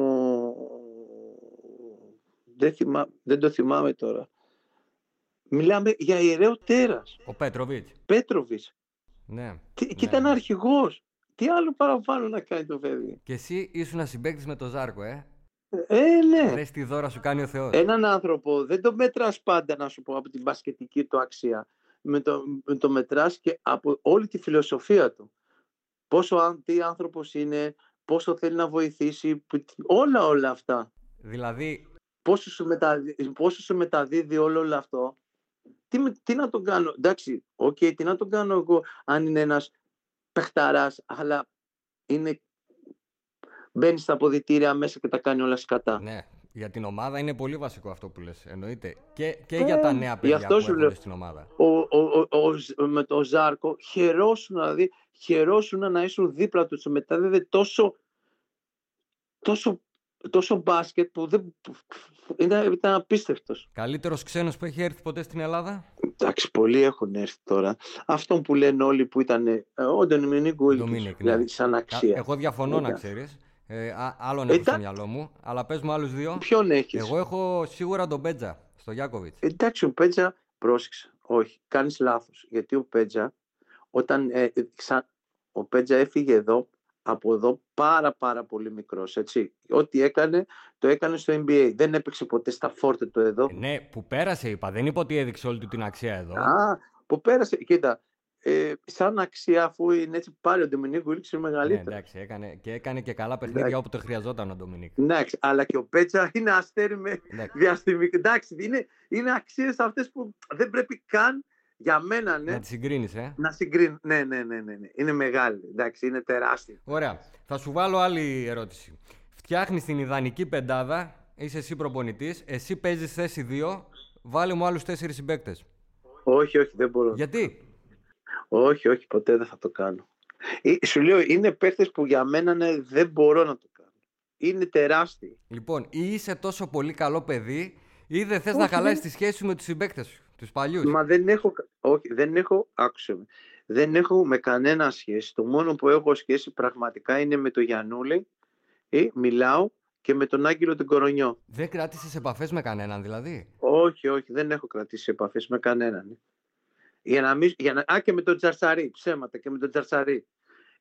F: δεν, θυμά, δεν το θυμάμαι τώρα. Μιλάμε για ιερέο τέρας.
B: Ο Πέτροβιτς.
F: Πέτροβιτς.
B: Ναι.
F: Τι,
B: ναι.
F: Και ήταν αρχηγός. Τι άλλο παραπάνω να κάνει το παιδί.
B: Και εσύ ήσουν συμπαίκτη με τον Ζάρκο, ε;
F: Ε, ναι.
B: Λες τι δώρα σου κάνει ο Θεός.
F: Έναν άνθρωπο δεν το μετράς πάντα να σου πω από την μπασκετική του αξία. Με το, με το μετράς και από όλη τη φιλοσοφία του. Πόσο τι άνθρωπος είναι, πόσο θέλει να βοηθήσει, όλα όλα αυτά.
B: Δηλαδή
F: πόσο σου, μεταδίδει, πόσο σου μεταδίδει όλο, όλο αυτό. Τι, τι να τον κάνω, εντάξει, OK, okay, τι να τον κάνω εγώ αν είναι ένας παιχταράς, αλλά είναι... Μπαίνει στα αποδητήρια μέσα και τα κάνει όλα σκατά.
B: Ναι, για την ομάδα είναι πολύ βασικό αυτό που λες, εννοείται. Και, και για τα νέα παιδιά
F: αυτό
B: που
F: σου
B: έρχονται
F: λέω.
B: στην ομάδα.
F: ο, ο, ο, ο- με τον Ζάρκο χαιρόσουν δηλαδή χαιρόσουν να ήσουν δίπλα του μετάδιδε τόσο τόσο, τόσο μπάσκετ που δεν, ήταν, ήταν απίστευτος
B: Καλύτερος ξένος που έχει έρθει ποτέ στην Ελλάδα;
F: εντάξει πολλοί έχουν έρθει τώρα αυτόν που λένε όλοι που ήταν ε, ο Ντομινίκ Γουίλκης,
B: Ντομίνικ, ναι.
F: δηλαδή σαν
B: Κα-
F: αξία
B: Εγώ διαφωνώ να
F: Ήταν.
B: ξέρεις. Ε, α- άλλον έχω στο
F: Εντάξει.
B: μυαλό μου. Αλλά πες μου άλλους δύο.
F: ποιον έχεις;
B: Εγώ έχω σίγουρα τον Πέτζα, στο Γιάκοβιτς.
F: Εντάξει, ο Πέτζα, πρόσεξε. Όχι, κάνεις λάθος. Γιατί ο Πέτζα, όταν ε, ε, ξα- ο Πέτζα έφυγε εδώ, από εδώ πάρα πάρα πολύ μικρός, έτσι. Ό,τι έκανε, το έκανε στο NBA. Δεν έπαιξε ποτέ στα φόρτε του εδώ.
B: Ε, Ναι, που πέρασε είπα. Δεν είπα ότι έδειξε όλη του την αξία εδώ.
F: Α, που πέρασε, κοίτα, ε, σαν αξία αφού είναι έτσι πάλι ο Ντομινίκ Γουίλξ είναι
B: Ναι,
F: μεγαλύτερος.
B: εντάξει, έκανε, και έκανε και καλά παιχνίδια
F: Εντάξει.
B: όποτε χρειαζόταν ο Ντομινίκ.
F: Εντάξει, αλλά και ο Πέτσα είναι αστέρι με
B: Εντάξει.
F: διαστημικό. Εντάξει, είναι, είναι αξίες αυτές που δεν πρέπει καν για μένα, ναι.
B: Να τη συγκρίνεις, ε.
F: Να συγκρίνω. Ναι, ναι, ναι, ναι, ναι. Είναι μεγάλη. Εντάξει, είναι τεράστια.
B: Ωραία. Θα σου βάλω άλλη ερώτηση. Φτιάχνεις την ιδανική πεντάδα, είσαι εσύ προπονητής, εσύ παίζεις θέση 2, βάλε μου άλλους 4 συμπαίκτες.
F: Όχι, όχι, δεν μπορώ.
B: Γιατί;
F: Όχι, όχι, ποτέ δεν θα το κάνω. Ε, Σου λέω, είναι παίχτες που για μένα ναι, δεν μπορώ να το κάνω. Είναι τεράστιοι.
B: Λοιπόν, ή είσαι τόσο πολύ καλό παιδί, ή δεν θες
F: Όχι,
B: να χαλάσεις
F: δεν-
B: τη σχέση σου με τους συμπαίκτες σου, τους παλιούς.
F: Μα δεν έχω, όχι, δεν έχω, άκουσε με. Δεν έχω με κανένα σχέση. Το μόνο που έχω σχέση πραγματικά είναι με τον Γιαννούλη. Ε, μιλάω και με τον Άγγελο τον Κορονιό.
B: Δεν κράτησες επαφές με κανέναν δηλαδή;
F: Όχι, όχι, δεν έχω κρατήσει επαφές με κανέναν. Για να μην, για να, α, και με τον Τζαρσαρή, ψέματα και με τον Τζαρσαρή.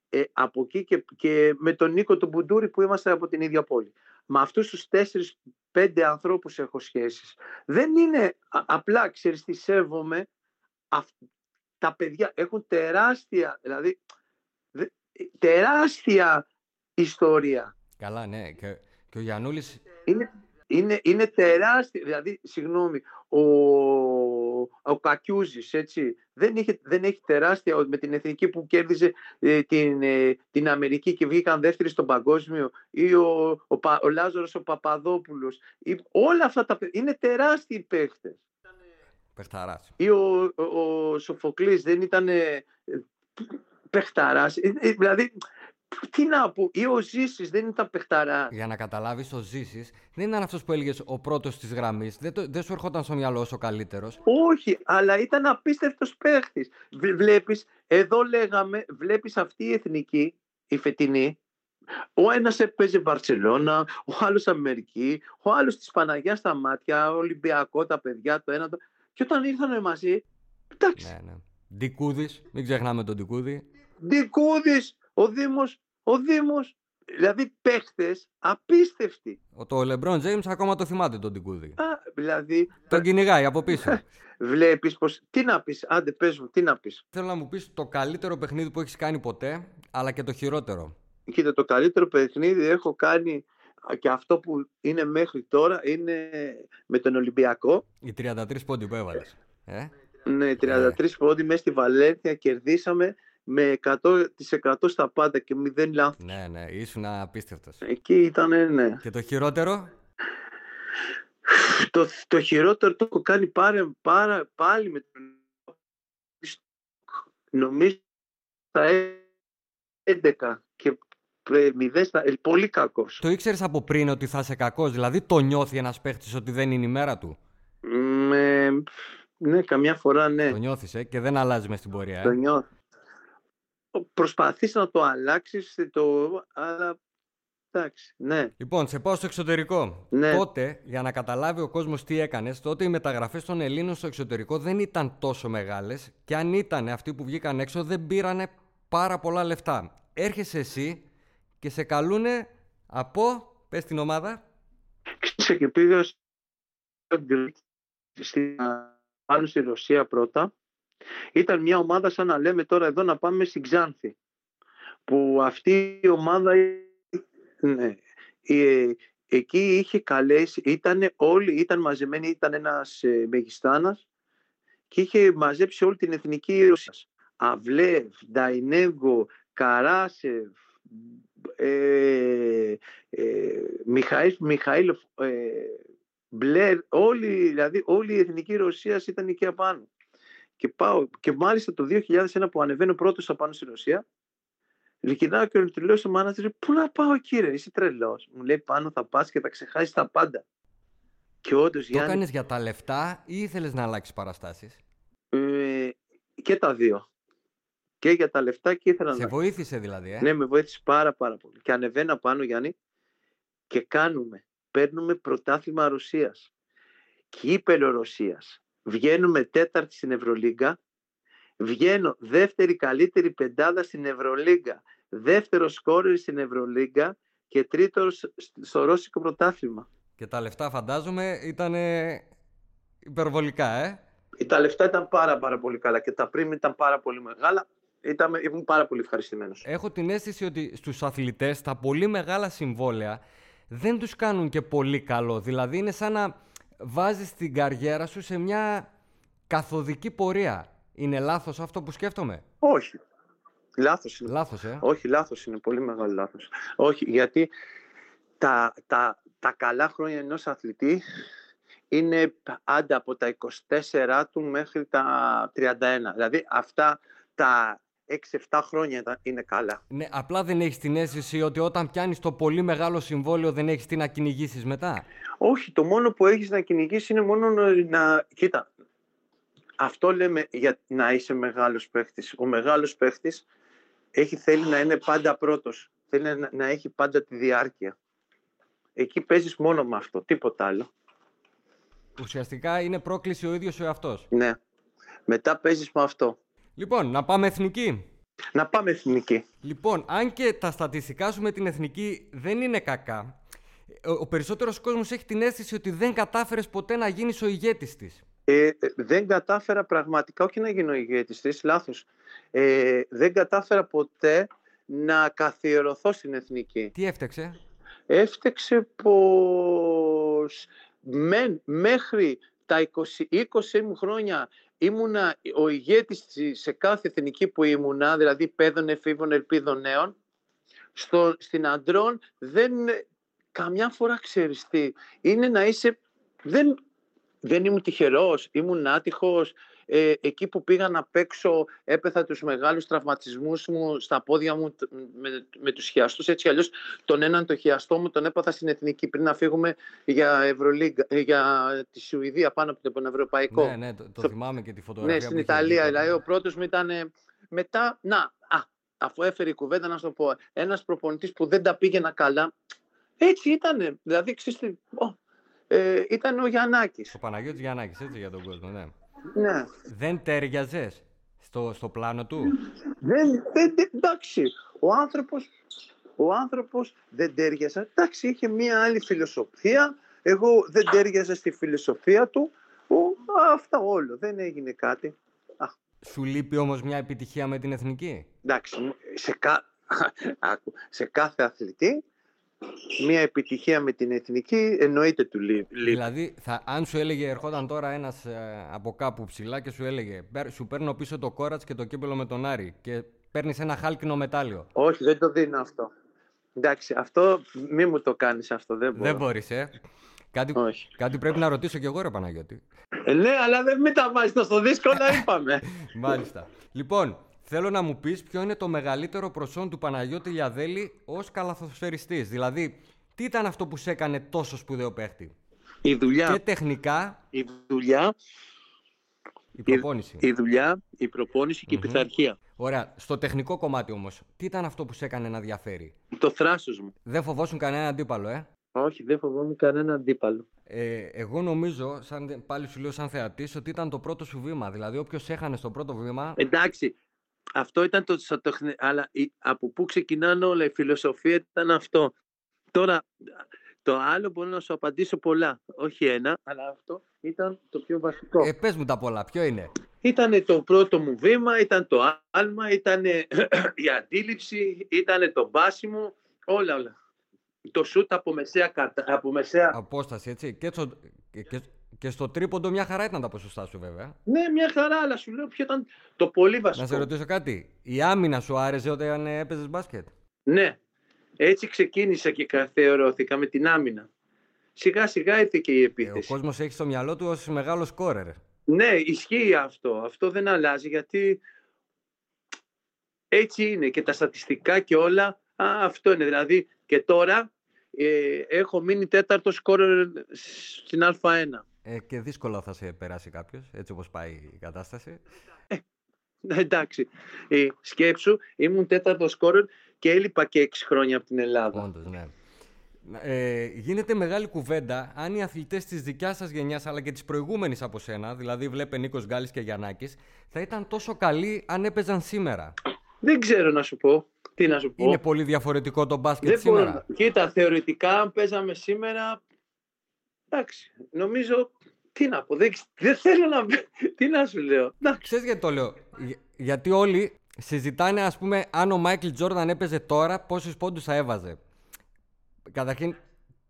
F: Ε, από εκεί και, και με τον Νίκο τον Μπουντούρη που είμαστε από την ίδια πόλη. Με αυτούς τους τέσσερις, πέντε ανθρώπους έχω σχέσεις. Δεν είναι α- απλά, ξέρεις τις σέβομαι, αυ- τα παιδιά έχουν τεράστια, δηλαδή δε- τεράστια ιστορία.
B: Καλά, ναι. Και, και ο Γιαννούλη.
F: Είναι, είναι, είναι τεράστια. Δηλαδή, συγγνώμη, ο, ο Κακιούζης, έτσι, δεν, είχε, δεν έχει τεράστια με την εθνική που κέρδιζε ε, την, ε, την Αμερική και βγήκαν δεύτεροι στον παγκόσμιο ή ο, ο, Πα- ο Λάζαρος ο Παπαδόπουλος. Ή, όλα αυτά τα παιδιά είναι τεράστιοι παίχτες.
B: Πεχταράς.
F: Ή ο, ο, ο Σοφοκλής δεν ήταν ε, παιχταράς. Ε, ε, δηλαδή, τι να πω, ή ο Ζήσης δεν ήταν παιχταράς.
B: Για να καταλάβεις, ο Ζήσης δεν ήταν αυτός που έλεγες ο πρώτος της γραμμής. Δεν, το- δεν σου ερχόταν στο μυαλό ως ο καλύτερος.
F: Όχι, αλλά ήταν απίστευτος παίχτης. Β- Βλέπεις, εδώ λέγαμε, βλέπεις αυτή η εθνική, η φετινή, ο ένας έπαιζε Βαρσελώνα, ο άλλος Αμερική, ο άλλος της Παναγιάς στα μάτια, Ολυμπιακό, τα παιδιά, το ένα, το... Και όταν ήρθαν μαζί, εντάξει,
B: Ναι, ναι. Ντικούδης, μην ξεχνάμε τον Ντικούδη.
F: Δικούδης, ο Δήμος, ο Δήμος, δηλαδή παίχτες απίστευτοι.
B: Ο, το Λεμπρόν Τζέιμ ακόμα το θυμάται τον Ντικούδη.
F: Α, δηλαδή,
B: Τον κυνηγάει από πίσω. [laughs]
F: βλέπεις πως, τι να πεις, άντε πες μου, τι να πεις.
B: Θέλω να μου πεις το καλύτερο παιχνίδι που έχεις κάνει ποτέ, αλλά και το χειρότερο.
F: Κοίτα, το καλύτερο παιχνίδι έχω κάνει και αυτό που είναι μέχρι τώρα είναι με τον Ολυμπιακό.
B: Οι 33 πόντι που έβαλες. Ε;
F: Ναι, 33 πόντι μέσα στη Βαλένθια κερδίσαμε με 100% στα πάντα και 0 λάθος.
B: Ναι, ναι, ήσουν απίστευτος.
F: Εκεί ήταν, ναι.
B: Και το χειρότερο,
F: Το, το χειρότερο το έχω κάνει πάρα, πάρα, πάλι με τον νομίζω στα 11 και 0 στα... ε, πολύ κακός.
B: το ήξερες από πριν ότι θα είσαι κακός. Δηλαδή το νιώθει ένας παίχτης ότι δεν είναι η μέρα του;
F: Με... Ναι, καμιά φορά ναι.
B: Το νιώθεις, ε, και δεν αλλάζει μες στην πορεία.
F: Το
B: Ε.
F: νιώθω. Προσπαθείς να το αλλάξεις, το... αλλά εντάξει, ναι.
B: Λοιπόν, σε πάω στο εξωτερικό.
F: Ναι.
B: Τότε, για να καταλάβει ο κόσμος τι έκανες, τότε οι μεταγραφές των Ελλήνων στο εξωτερικό δεν ήταν τόσο μεγάλες και αν ήταν αυτοί που βγήκαν έξω δεν πήρανε πάρα πολλά λεφτά. Έρχεσαι εσύ και σε καλούνε από. Πες την ομάδα.
F: Ξέ και πήγα στο στη, πάνω στη Ρωσία πρώτα. Ήταν μια ομάδα σαν να λέμε τώρα εδώ να πάμε στην Ξάνθη. Που αυτή η ομάδα ναι, ε, εκεί είχε καλέσει, ήταν όλοι, ήταν μαζεμένοι, ήταν ένας ε, Μεγιστάνας και είχε μαζέψει όλη την εθνική Ρωσία. Αυλεύ, Νταϊνέγκο, Καράσεφ, ε, ε, Μιχαήλ, Μιχαήλ ε, Μπλερ, όλοι, δηλαδή όλη η εθνική Ρωσία ήταν εκεί απάνω. Και, πάω, και μάλιστα το 2001 που ανεβαίνω πρώτος απάνω στη Ρωσία, Ρικινάω και του λέω στο μάνατζερ, πού να πάω κύριε, είσαι τρελός. Μου λέει πάνω θα πας και θα ξεχάσεις τα πάντα. Και όντως,
B: Το
F: Γιάννη,
B: έκανες για τα λεφτά ή ήθελες να αλλάξεις παραστάσεις;
F: ε, και τα δύο. Και για τα λεφτά και ήθελα
B: Σε
F: να...
B: βοήθησε δηλαδή, ε;
F: Ναι, με βοήθησε πάρα πάρα πολύ. Και ανεβαίνα πάνω, Γιάννη, και κάνουμε. Παίρνουμε πρωτάθλημα Ρωσίας. Κύπελο Ρωσίας. Βγαίνουμε τέταρτη στην Ευρωλίγκα. Βγαίνω δεύτερη καλύτερη πεντάδα στην Ευρωλίγκα. Δεύτερο σκόρερ στην Ευρωλίγκα και τρίτος στο Ρώσικο πρωτάθλημα.
B: Και τα λεφτά φαντάζομαι ήταν υπερβολικά, ε;
F: Τα λεφτά ήταν πάρα πάρα πολύ καλά και τα πριν ήταν πάρα πολύ μεγάλα. Ήταν, ήμουν πάρα πολύ ευχαριστημένος.
B: Έχω την αίσθηση ότι στους αθλητές τα πολύ μεγάλα συμβόλαια δεν τους κάνουν και πολύ καλό. Δηλαδή είναι σαν να βάζεις την καριέρα σου σε μια καθοδική πορεία. Είναι λάθος αυτό που σκέφτομαι;
F: Όχι. Λάθος είναι.
B: Λάθος, ε;
F: Όχι, λάθος είναι. Πολύ μεγάλο λάθος. Όχι, γιατί τα, τα, τα καλά χρόνια ενός αθλητή είναι άντα από τα 24 του μέχρι τα 31. Δηλαδή αυτά τα 6-7 χρόνια ήταν- είναι καλά.
B: Ναι, απλά δεν έχεις την αίσθηση ότι όταν πιάνεις το πολύ μεγάλο συμβόλαιο δεν έχεις τι να κυνηγήσεις μετά;
F: Όχι, το μόνο που έχεις να κυνηγήσεις είναι μόνο να... να- Κοίτα, αυτό λέμε για να είσαι μεγάλος παίχτης. Ο μεγάλος παίχτης έχει, θέλει να είναι πάντα πρώτος. Θέλει να, να έχει πάντα τη διάρκεια. Εκεί παίζεις μόνο με αυτό, τίποτα άλλο.
B: Ουσιαστικά είναι πρόκληση ο ίδιος ο εαυτός.
F: Ναι. Μετά παίζεις με αυτό.
B: Λοιπόν, να πάμε εθνική.
F: Να πάμε εθνική.
B: Λοιπόν, αν και τα στατιστικά σου με την εθνική δεν είναι κακά, ο, ο περισσότερος κόσμος έχει την αίσθηση ότι δεν κατάφερες ποτέ να γίνεις ο ηγέτης της.
F: Ε, ε, δεν κατάφερα πραγματικά, όχι να γίνω ηγέτης της, λάθος. Ε, δεν κατάφερα ποτέ να καθιερωθώ στην εθνική.
B: Τι έφταξε;
F: Έφτεξε πως μεν, μέχρι τα 20, 20 μου χρόνια ήμουνα ο ηγέτης στη- σε κάθε εθνική που ήμουνα, δηλαδή παιδών, εφήβων, ελπίδων νέων. Στο, στην αντρών δεν, καμιά φορά ξέρεις τι, είναι να είσαι, δεν, δεν ήμουν τυχερός, ήμουν άτυχος. Ε, εκεί που πήγα να παίξω έπεθα τους μεγάλους τραυματισμούς μου στα πόδια μου τ- με, με τους χιαστούς. Έτσι αλλιώς τον έναν το χιαστό μου τον έπαθα στην Εθνική πριν να φύγουμε για, Ευρωλίγκα, ε, για τη Σουηδία πάνω από τον Ευρωπαϊκό.
B: Ναι, ναι, το, το
F: Στο-
B: θυμάμαι και τη φωτογραφία.
F: Ναι,
B: που
F: στην
B: είχε
F: Ιταλία.
B: βγει
F: Δηλαδή,
B: τότε.
F: ο πρώτος μου ήταν. ε, Μετά, να, α, αφού έφερε η κουβέντα, να σου το πω. Ένας προπονητής που δεν τα πήγαινα καλά. Έτσι ήταν. Δηλαδή, ξέρεις τι, ω, ε, ήταν ο Γιαννάκης.
B: Ο Παναγιώτης Γιαννάκης, έτσι για τον κόσμο, ναι.
F: Ναι.
B: Δεν τέριαζες στο, στο πλάνο του;
F: Δεν, δεν, δεν- εντάξει, ο άνθρωπος, ο άνθρωπος δεν τέριαζε. Εντάξει, είχε μία άλλη φιλοσοφία. Εγώ δεν τέριαζα στη φιλοσοφία του. Ο, α, αυτά όλο. Δεν έγινε κάτι. Α,
B: Σου λείπει όμως μια επιτυχία με την εθνική;
F: εντάξει, σε, κα... [laughs] Άκου, σε κάθε αθλητή μία επιτυχία με την εθνική εννοείται του λείπει.
B: Δηλαδή, θα, αν σου έλεγε, ερχόταν τώρα ένας ε, από κάπου ψηλά και σου έλεγε «Παίρ- Σου παίρνω πίσω το κόρατς και το κύπελο με τον Άρη και παίρνεις ένα χάλκινο μετάλλιο.
F: Όχι, δεν το δίνω αυτό. Εντάξει, αυτό μη μου το κάνεις αυτό, δεν μπορώ.
B: Δεν μπορείς, ε. Κάτι,
F: Όχι.
B: κάτι πρέπει να ρωτήσω κι εγώ, ρε Παναγιώτη.
F: Ε, ναι, αλλά δεν μην τα βάζεις τόσο δύσκολα, [laughs] είπαμε.
B: Μάλιστα. λοιπόν, θέλω να μου πεις ποιο είναι το μεγαλύτερο προσόν του Παναγιώτη Λιαδέλη ως καλαθοσφαιριστής. Δηλαδή, τι ήταν αυτό που σε έκανε τόσο σπουδαίο παίχτη;
F: Η δουλειά,
B: Και τεχνικά,
F: η δουλειά,
B: η προπόνηση.
F: η δουλειά, η προπόνηση και η πειθαρχία.
B: Ωραία. Στο τεχνικό κομμάτι όμως, τι ήταν αυτό που σε έκανε να διαφέρει;
F: Το θράσος μου.
B: Δεν φοβόσουν κανένα αντίπαλο, ε;
F: Όχι, δεν φοβόμαι κανένα αντίπαλο.
B: Ε, εγώ νομίζω, σαν, πάλι σου λέω σαν θεατής, ότι ήταν το πρώτο σου βήμα. Δηλαδή, όποιος έχανε στο πρώτο βήμα.
F: Εντάξει, αυτό ήταν το στο τεχνη- αλλά η- από πού ξεκινάνε όλα, η φιλοσοφία ήταν αυτό. Τώρα, το άλλο μπορώ να σου απαντήσω πολλά, όχι ένα, αλλά αυτό ήταν το πιο βασικό.
B: Ε, πες μου τα πολλά, ποιο είναι;
F: Ήταν το πρώτο μου βήμα, ήταν το άλμα, ήταν [clears throat] η αντίληψη, ήταν το μπάσιμο, όλα όλα. Το σούτ από μεσαία, κατα... από μεσαία
B: Απόσταση, έτσι. Και, στο, και, και, Και στο τρίποντο μια χαρά ήταν τα ποσοστά σου, βέβαια.
F: Ναι, μια χαρά, αλλά σου λέω ποιο ήταν το πολύ βασικό.
B: Να σε ρωτήσω κάτι. Η άμυνα σου άρεσε όταν έπαιζες μπάσκετ;
F: Ναι, έτσι ξεκίνησα και καθερωθήκα με την άμυνα. Σιγά σιγά ήρθε και η
B: Ε, ο
F: επίθεση.
B: κόσμος έχει στο μυαλό του ως μεγάλο σκόρερ.
F: Ναι, ισχύει αυτό. Αυτό δεν αλλάζει γιατί έτσι είναι και τα στατιστικά και όλα. Α, αυτό είναι. Δηλαδή και τώρα ε, έχω μείνει τέταρτος σκόρερ στην Α1.
B: Ε, και δύσκολα θα σε περάσει κάποιος, έτσι όπως πάει η κατάσταση.
F: Ναι, εντάξει. Ε, σκέψου, ήμουν τέταρτος σκόρερ και έλειπα και 6 χρόνια από την Ελλάδα.
B: Όντως, ναι. Ε, γίνεται μεγάλη κουβέντα αν οι αθλητές της δικιάς σας γενιάς αλλά και της προηγούμενης από σένα, δηλαδή βλέπε Νίκος Γκάλης και Γιαννάκης, θα ήταν τόσο καλοί αν έπαιζαν σήμερα;
F: Δεν ξέρω να σου πω. Τι να σου πω.
B: Είναι πολύ διαφορετικό το μπάσκετ
F: Δεν μπορώ
B: σήμερα.
F: να- Κοίτα, θεωρητικά αν παίζαμε σήμερα, εντάξει, νομίζω, τι να πω, δεν, δεν θέλω να, [laughs] τι να σου λέω. Εντάξει.
B: Ξέρεις γιατί το λέω; Για- γιατί όλοι συζητάνε, ας πούμε, αν ο Μάικλ Τζόρνταν έπαιζε τώρα, πόσους πόντους θα έβαζε. Καταρχήν,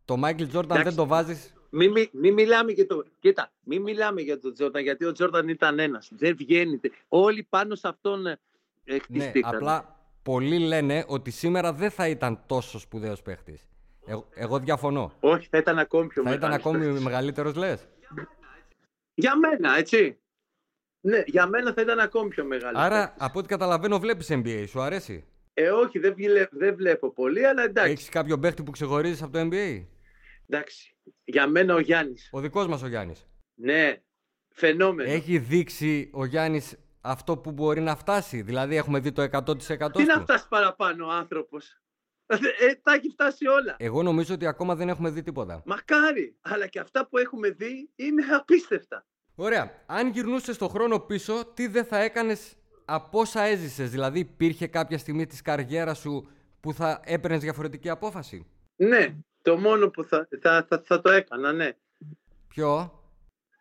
B: το Μάικλ Τζόρνταν δεν
F: Εντάξει.
B: το βάζεις...
F: Μη, μη, μη μιλάμε για το, κοίτα, μη μιλάμε για τον Τζόρνταν, γιατί ο Τζόρνταν ήταν ένας. Δεν βγαίνει. Όλοι πάνω σε αυτόν ε,
B: Ναι,
F: χτιστήκαν.
B: απλά πολλοί λένε ότι σήμερα δεν θα ήταν τόσο σπουδαίος παίχτης. Εγώ, εγώ διαφωνώ.
F: Όχι, θα ήταν ακόμη πιο
B: θα ήταν
F: μεγάλος
B: ακόμη
F: παίκτης.
B: μεγαλύτερος, λες;
F: Για μένα, έτσι. Ναι, για μένα θα ήταν ακόμη πιο μεγάλο.
B: Άρα, από ό,τι καταλαβαίνω, βλέπεις NBA. Σου αρέσει;
F: Ε, όχι, δεν, βλέ- δεν βλέπω πολύ, αλλά εντάξει.
B: Έχεις κάποιο παίχτη που ξεχωρίζεις από το NBA.
F: εντάξει. Για μένα ο Γιάννης.
B: Ο δικός μας ο Γιάννης.
F: Ναι, φαινόμενο.
B: Έχει δείξει ο Γιάννης αυτό που μπορεί να φτάσει; Δηλαδή, έχουμε δει το 100%
F: Τι να
B: του;
F: φτάσει παραπάνω ο άνθρωπος; [laughs] Ε, τα έχει φτάσει όλα.
B: Εγώ νομίζω ότι ακόμα δεν έχουμε δει τίποτα.
F: Μακάρι. Αλλά και αυτά που έχουμε δει είναι απίστευτα.
B: Ωραία. Αν γυρνούσες στο χρόνο πίσω, τι δεν θα έκανες από όσα έζησες; Δηλαδή, υπήρχε κάποια στιγμή της καριέρας σου που θα έπαιρνες διαφορετική απόφαση;
F: Ναι, το μόνο που θα, θα, θα, θα το έκανα, ναι.
B: Ποιο;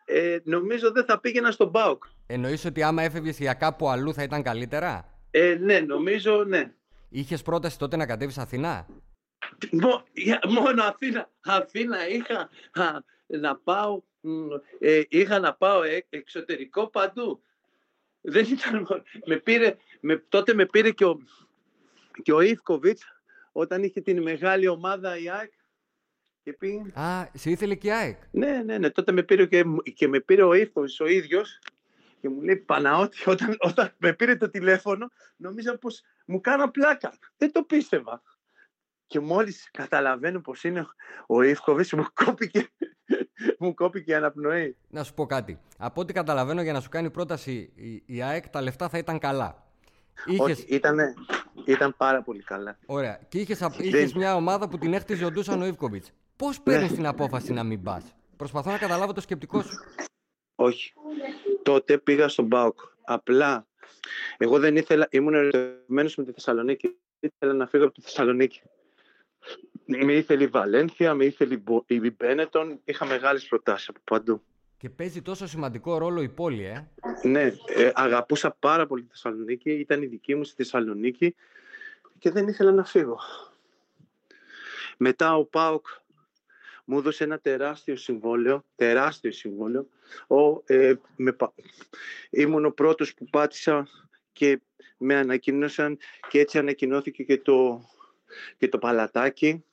F: Ε, νομίζω δεν θα πήγαινα στον ΠΑΟΚ.
B: Εννοείς ότι άμα έφευγες για κάπου αλλού θα ήταν καλύτερα;
F: Ε, ναι, νομίζω ναι.
B: Είχες πρόταση τότε να κατέβεις Αθηνά;
F: Μο- για- μόνο Αθήνα. Αθήνα είχα α, να πάω, μ, ε, είχα να πάω ε, εξωτερικό παντού. Δεν ήταν μόνο. Με πήρε, με, τότε με πήρε και ο, και ο Ιβκοβιτς όταν είχε την μεγάλη ομάδα η ΑΕΚ και πήγε,
B: Α, σε ήθελε και η ΑΕΚ;
F: Ναι, ναι, ναι. Τότε με πήρε και, και με πήρε ο Ιφκοβιτς ο ίδιος και μου λέει Παναώτη, [laughs] όταν, όταν με πήρε το τηλέφωνο, νόμιζα πως μου κάνα πλάκα. Δεν το πίστευα. Και μόλις καταλαβαίνω πως είναι ο Ιφκοβιτς, μου κόπηκε, [laughs] μου κόπηκε η αναπνοή.
B: Να σου πω κάτι. Από ό,τι καταλαβαίνω, για να σου κάνει πρόταση η, η ΑΕΚ, τα λεφτά θα ήταν καλά. Είχες,
F: Όχι, ήτανε, ήταν πάρα πολύ καλά.
B: Ωραία. Και είχες, απ- είχες μια ομάδα που την έχτιζε ο Ντούσαν ο Ιβκοβιτς. Πώς παίρνεις την απόφαση να μην πας; Προσπαθώ να καταλάβω το σκεπτικό σου.
F: Όχι. Τότε πήγα στον Μπάουκ. Απλά, εγώ δεν ήθελα, ήμουν ερωτευμένος με τη Θεσσαλονίκη. Ήθελα να φύγω από τη Θεσσαλονίκη. Με ήθελε η Βαλένθια, με ήθελε η Μπο- η Μπένετον. Είχα μεγάλες προτάσεις από παντού.
B: Και παίζει τόσο σημαντικό ρόλο η πόλη, ε.
F: Ναι, ε, αγαπούσα πάρα πολύ τη Θεσσαλονίκη. Ήταν η δική μου στη Θεσσαλονίκη και δεν ήθελα να φύγω. Μετά ο Πάοκ μου έδωσε ένα τεράστιο συμβόλαιο, τεράστιο συμβόλαιο. Ο, ε, με, πα- ήμουν ο πρώτος που πάτησα και με ανακοίνωσαν και έτσι ανακοινώθηκε και το, και το παλατάκι.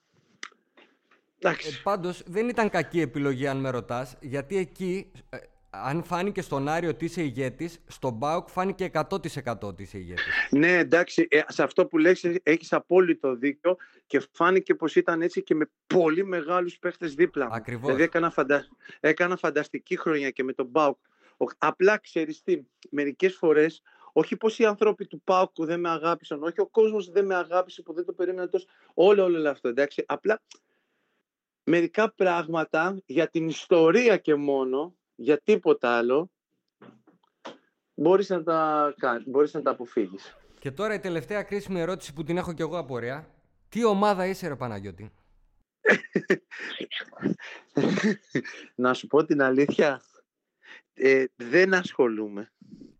F: Εντάξει.
B: ε πάντως δεν ήταν κακή επιλογή αν με ρωτάς, γιατί εκεί, ε, αν φάνηκε στον Άρη ότι είσαι ηγέτης, στον Μπάουκ φάνηκε 100% ότι είσαι ηγέτης.
F: Ναι, εντάξει, ε, σε αυτό που λες ε, έχεις απόλυτο δίκιο και φάνηκε πως ήταν έτσι και με πολύ μεγάλους παίχτες δίπλα μου.
B: Ακριβώς.
F: Δηλαδή έκανα, φαντα... έκανα φανταστική χρονιά και με τον ΠΑΟΚ. Ο- Απλά ξέρεις τι, μερικές φορές, όχι πως οι άνθρωποι του ΠΑΟΚ δεν με αγάπησαν, όχι ο κόσμος δεν με αγάπησε που δεν το περίμενα τόσο, όλο, όλο αυτό, εντάξει. Απλά μερικά πράγματα για την ιστορία και μόνο, για τίποτα άλλο, μπορείς να τα, κα- μπορείς να τα αποφύγεις.
B: Και τώρα η τελευταία κρίσιμη ερώτηση που την έχω κι εγώ απορία. Τι ομάδα είσαι ρε Παναγιώτη;
F: να σου πω την αλήθεια, ε, δεν ασχολούμαι.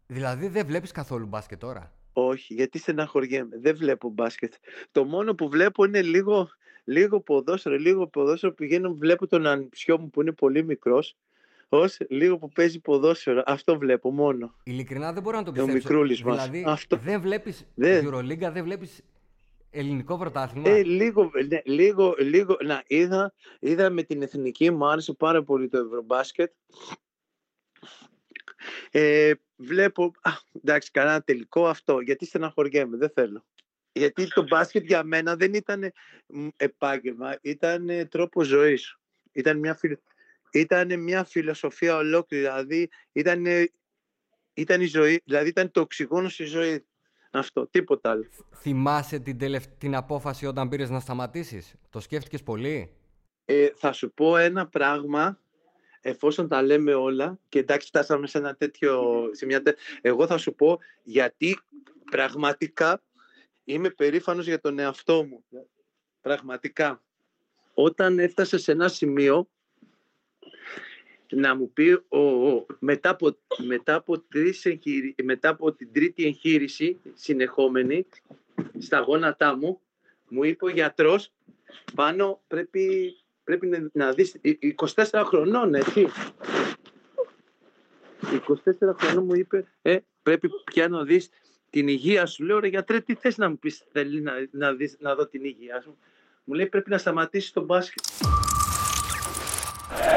B: Δηλαδή δεν βλέπεις καθόλου μπάσκετ τώρα;
F: Όχι, γιατί στεναχωριέμαι. Δεν βλέπω μπάσκετ. Το μόνο που βλέπω είναι λίγο, λίγο ποδόσφαιρο, λίγο ποδόσφαιρο. Πηγαίνω, βλέπω τον ανιψιό μου που είναι πολύ μικρός, ως λίγο που παίζει ποδόσφαιρο. Αυτό βλέπω μόνο.
B: Ειλικρινά δεν μπορώ να το
F: Ο
B: πιστέψω.
F: μικρούλης μας.
B: Δηλαδή,
F: Αυτό.
B: δεν βλέπεις
F: Δεν.
B: Euroliga, δεν βλέπεις ελληνικό πρωτάθλημα;
F: Ε, λίγο, ναι, λίγο, λίγο, να, είδα, είδα με την εθνική, μου άρεσε πάρα πολύ το Ευρωμπάσκετ. Ε, βλέπω, α, εντάξει, κανένα τελικό αυτό, γιατί στεναχωριέμαι, δεν θέλω. Γιατί το μπάσκετ για μένα δεν ήταν μ, επάγγελμα, ήταν ε, τρόπο ζωής. Ήταν μια, φιλ... ήταν μια φιλοσοφία ολόκληρη, δηλαδή ήταν, ήταν η ζωή, δηλαδή ήταν το οξυγόνο στη ζωή. Αυτό, τίποτα άλλο.
B: Θυμάσαι την, τελευ... την απόφαση όταν πήρες να σταματήσεις; Το σκέφτηκες πολύ;
F: Ε, θα σου πω ένα πράγμα, εφόσον τα λέμε όλα, και εντάξει φτάσαμε σε ένα τέτοιο, σε μια, τε- εγώ θα σου πω γιατί πραγματικά είμαι περήφανος για τον εαυτό μου. Πραγματικά. Όταν έφτασες σε ένα σημείο να μου πει ο, ο- μετά, από, μετά, από τρεις εγχείρη- μετά από την τρίτη εγχείρηση συνεχόμενη στα γόνατά μου μου είπε ο γιατρός πάνω πρέπει, πρέπει να, να δεις ε, 24 χρονών έτσι 24 χρονών μου είπε ε, πρέπει πια να δεις την υγεία σου λέω ρε γιατρέ τι θες να μου πεις θέλει να, να, δεις, να δω την υγεία σου μου λέει πρέπει να σταματήσεις τον μπάσκετ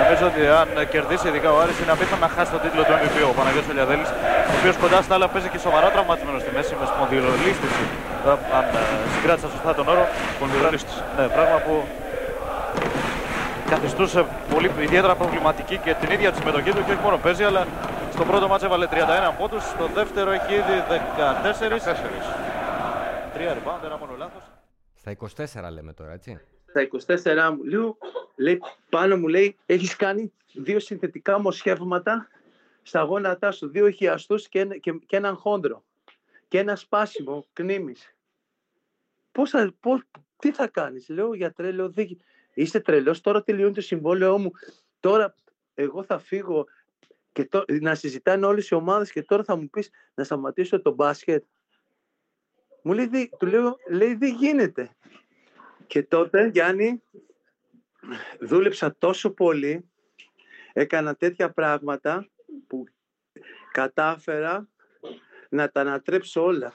C: Νομίζω ότι αν κερδίσει ειδικά ο Άρης είναι απίθανο να χάσει τον τίτλο του MVP ο Παναγιώτης Ελιαδέλης ο οποίος κοντά στα άλλα παίζει και σοβαρά τραυματισμένος στη μέση με σπονδυλολίστηση ε, αν ε, συγκράτησα σωστά τον όρο
G: Σπονδυλολίστηση.
C: ναι, πράγμα που καθιστούσε πολύ ιδιαίτερα προβληματική και την ίδια τη συμμετοχή του και όχι μόνο παίζει αλλά στο πρώτο μάτς έβαλε 31 πόντους, στο δεύτερο έχει ήδη 14,
G: 4.
C: 3 rebound, ένα μόνο λάθος.
B: Στα 24 λέμε τώρα, έτσι.
F: Στα 24 μου λέω, λέει, πάνω μου λέει έχεις κάνει δύο συνθετικά μοσχεύματα στα γόνατά σου, δύο χιαστούς και, ένα- και, και έναν χόντρο και ένα σπάσιμο κνήμης. Πώς θα, πώς, τι θα κάνεις, λέω γιατρέ, λέω, «Δεν- είσαι τρελός, τώρα τελειώνει το συμβόλαιό μου, τώρα εγώ θα φύγω και τώ- να συζητάνε όλες οι ομάδες και τώρα θα μου πεις να σταματήσω το μπάσκετ. Μου λέει, «Δεν- του λέω, λέει, δεν γίνεται. Και τότε, Γιάννη, δούλεψα τόσο πολύ, έκανα τέτοια πράγματα που κατάφερα να τα ανατρέψω όλα.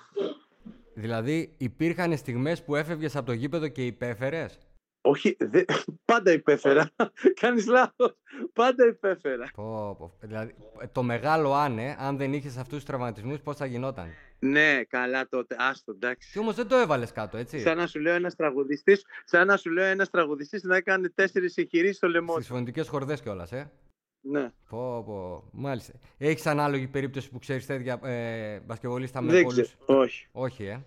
B: Δηλαδή, υπήρχαν στιγμές που έφευγες από το γήπεδο και υπέφερες;
F: Όχι, δε, πάντα υπέφερα. [laughs] Κάνεις λάθος. Πάντα υπέφερα.
B: Πω, πω. Δηλαδή, το μεγάλο άνε, αν δεν είχες αυτούς τους τραυματισμούς, πώς θα γινόταν;
F: Ναι, καλά τότε. Άστο,
B: Και
F: εντάξει.
B: όμως δεν το έβαλες κάτω, έτσι.
F: Σαν να σου λέω ένας τραγουδιστής, σαν να σου λέω ένας τραγουδιστής να έκανε τέσσερις εγχειρήσεις στο λαιμό
B: Στις
F: του.
B: φωνητικές χορδές κιόλας, ε.
F: Ναι.
B: Πω, πω. Μάλιστα. Έχεις ανάλογη περίπτωση που ξέρεις τέτοια ε, μπασκευολίστα με
F: Δεν
B: πολλούς;
F: ξέρω. Όχι.
B: Όχι, ε.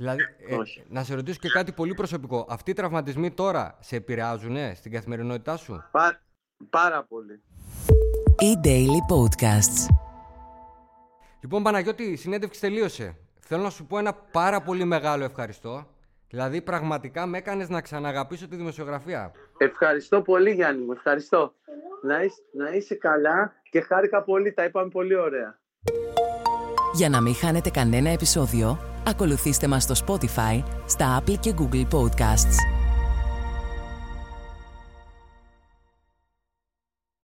B: Δηλαδή, ε,
F: Όχι.
B: να σε ρωτήσω και κάτι πολύ προσωπικό. Αυτοί οι τραυματισμοί τώρα σε επηρεάζουν στην καθημερινότητά σου;
F: Πά- πάρα πολύ.
E: E-Daily Podcasts.
B: Λοιπόν, Παναγιώτη, η συνέντευξη τελείωσε. Θέλω να σου πω ένα πάρα πολύ μεγάλο ευχαριστώ. Δηλαδή, πραγματικά με έκανες να ξαναγαπήσω τη δημοσιογραφία.
F: Ευχαριστώ πολύ Γιάννη μου, ευχαριστώ. Να είσαι, να είσαι καλά και χάρηκα πολύ, τα είπαμε πολύ ωραία.
E: Για να μην χάνετε κανένα επεισόδιο, ακολουθήστε μας στο Spotify, στα Apple και Google Podcasts.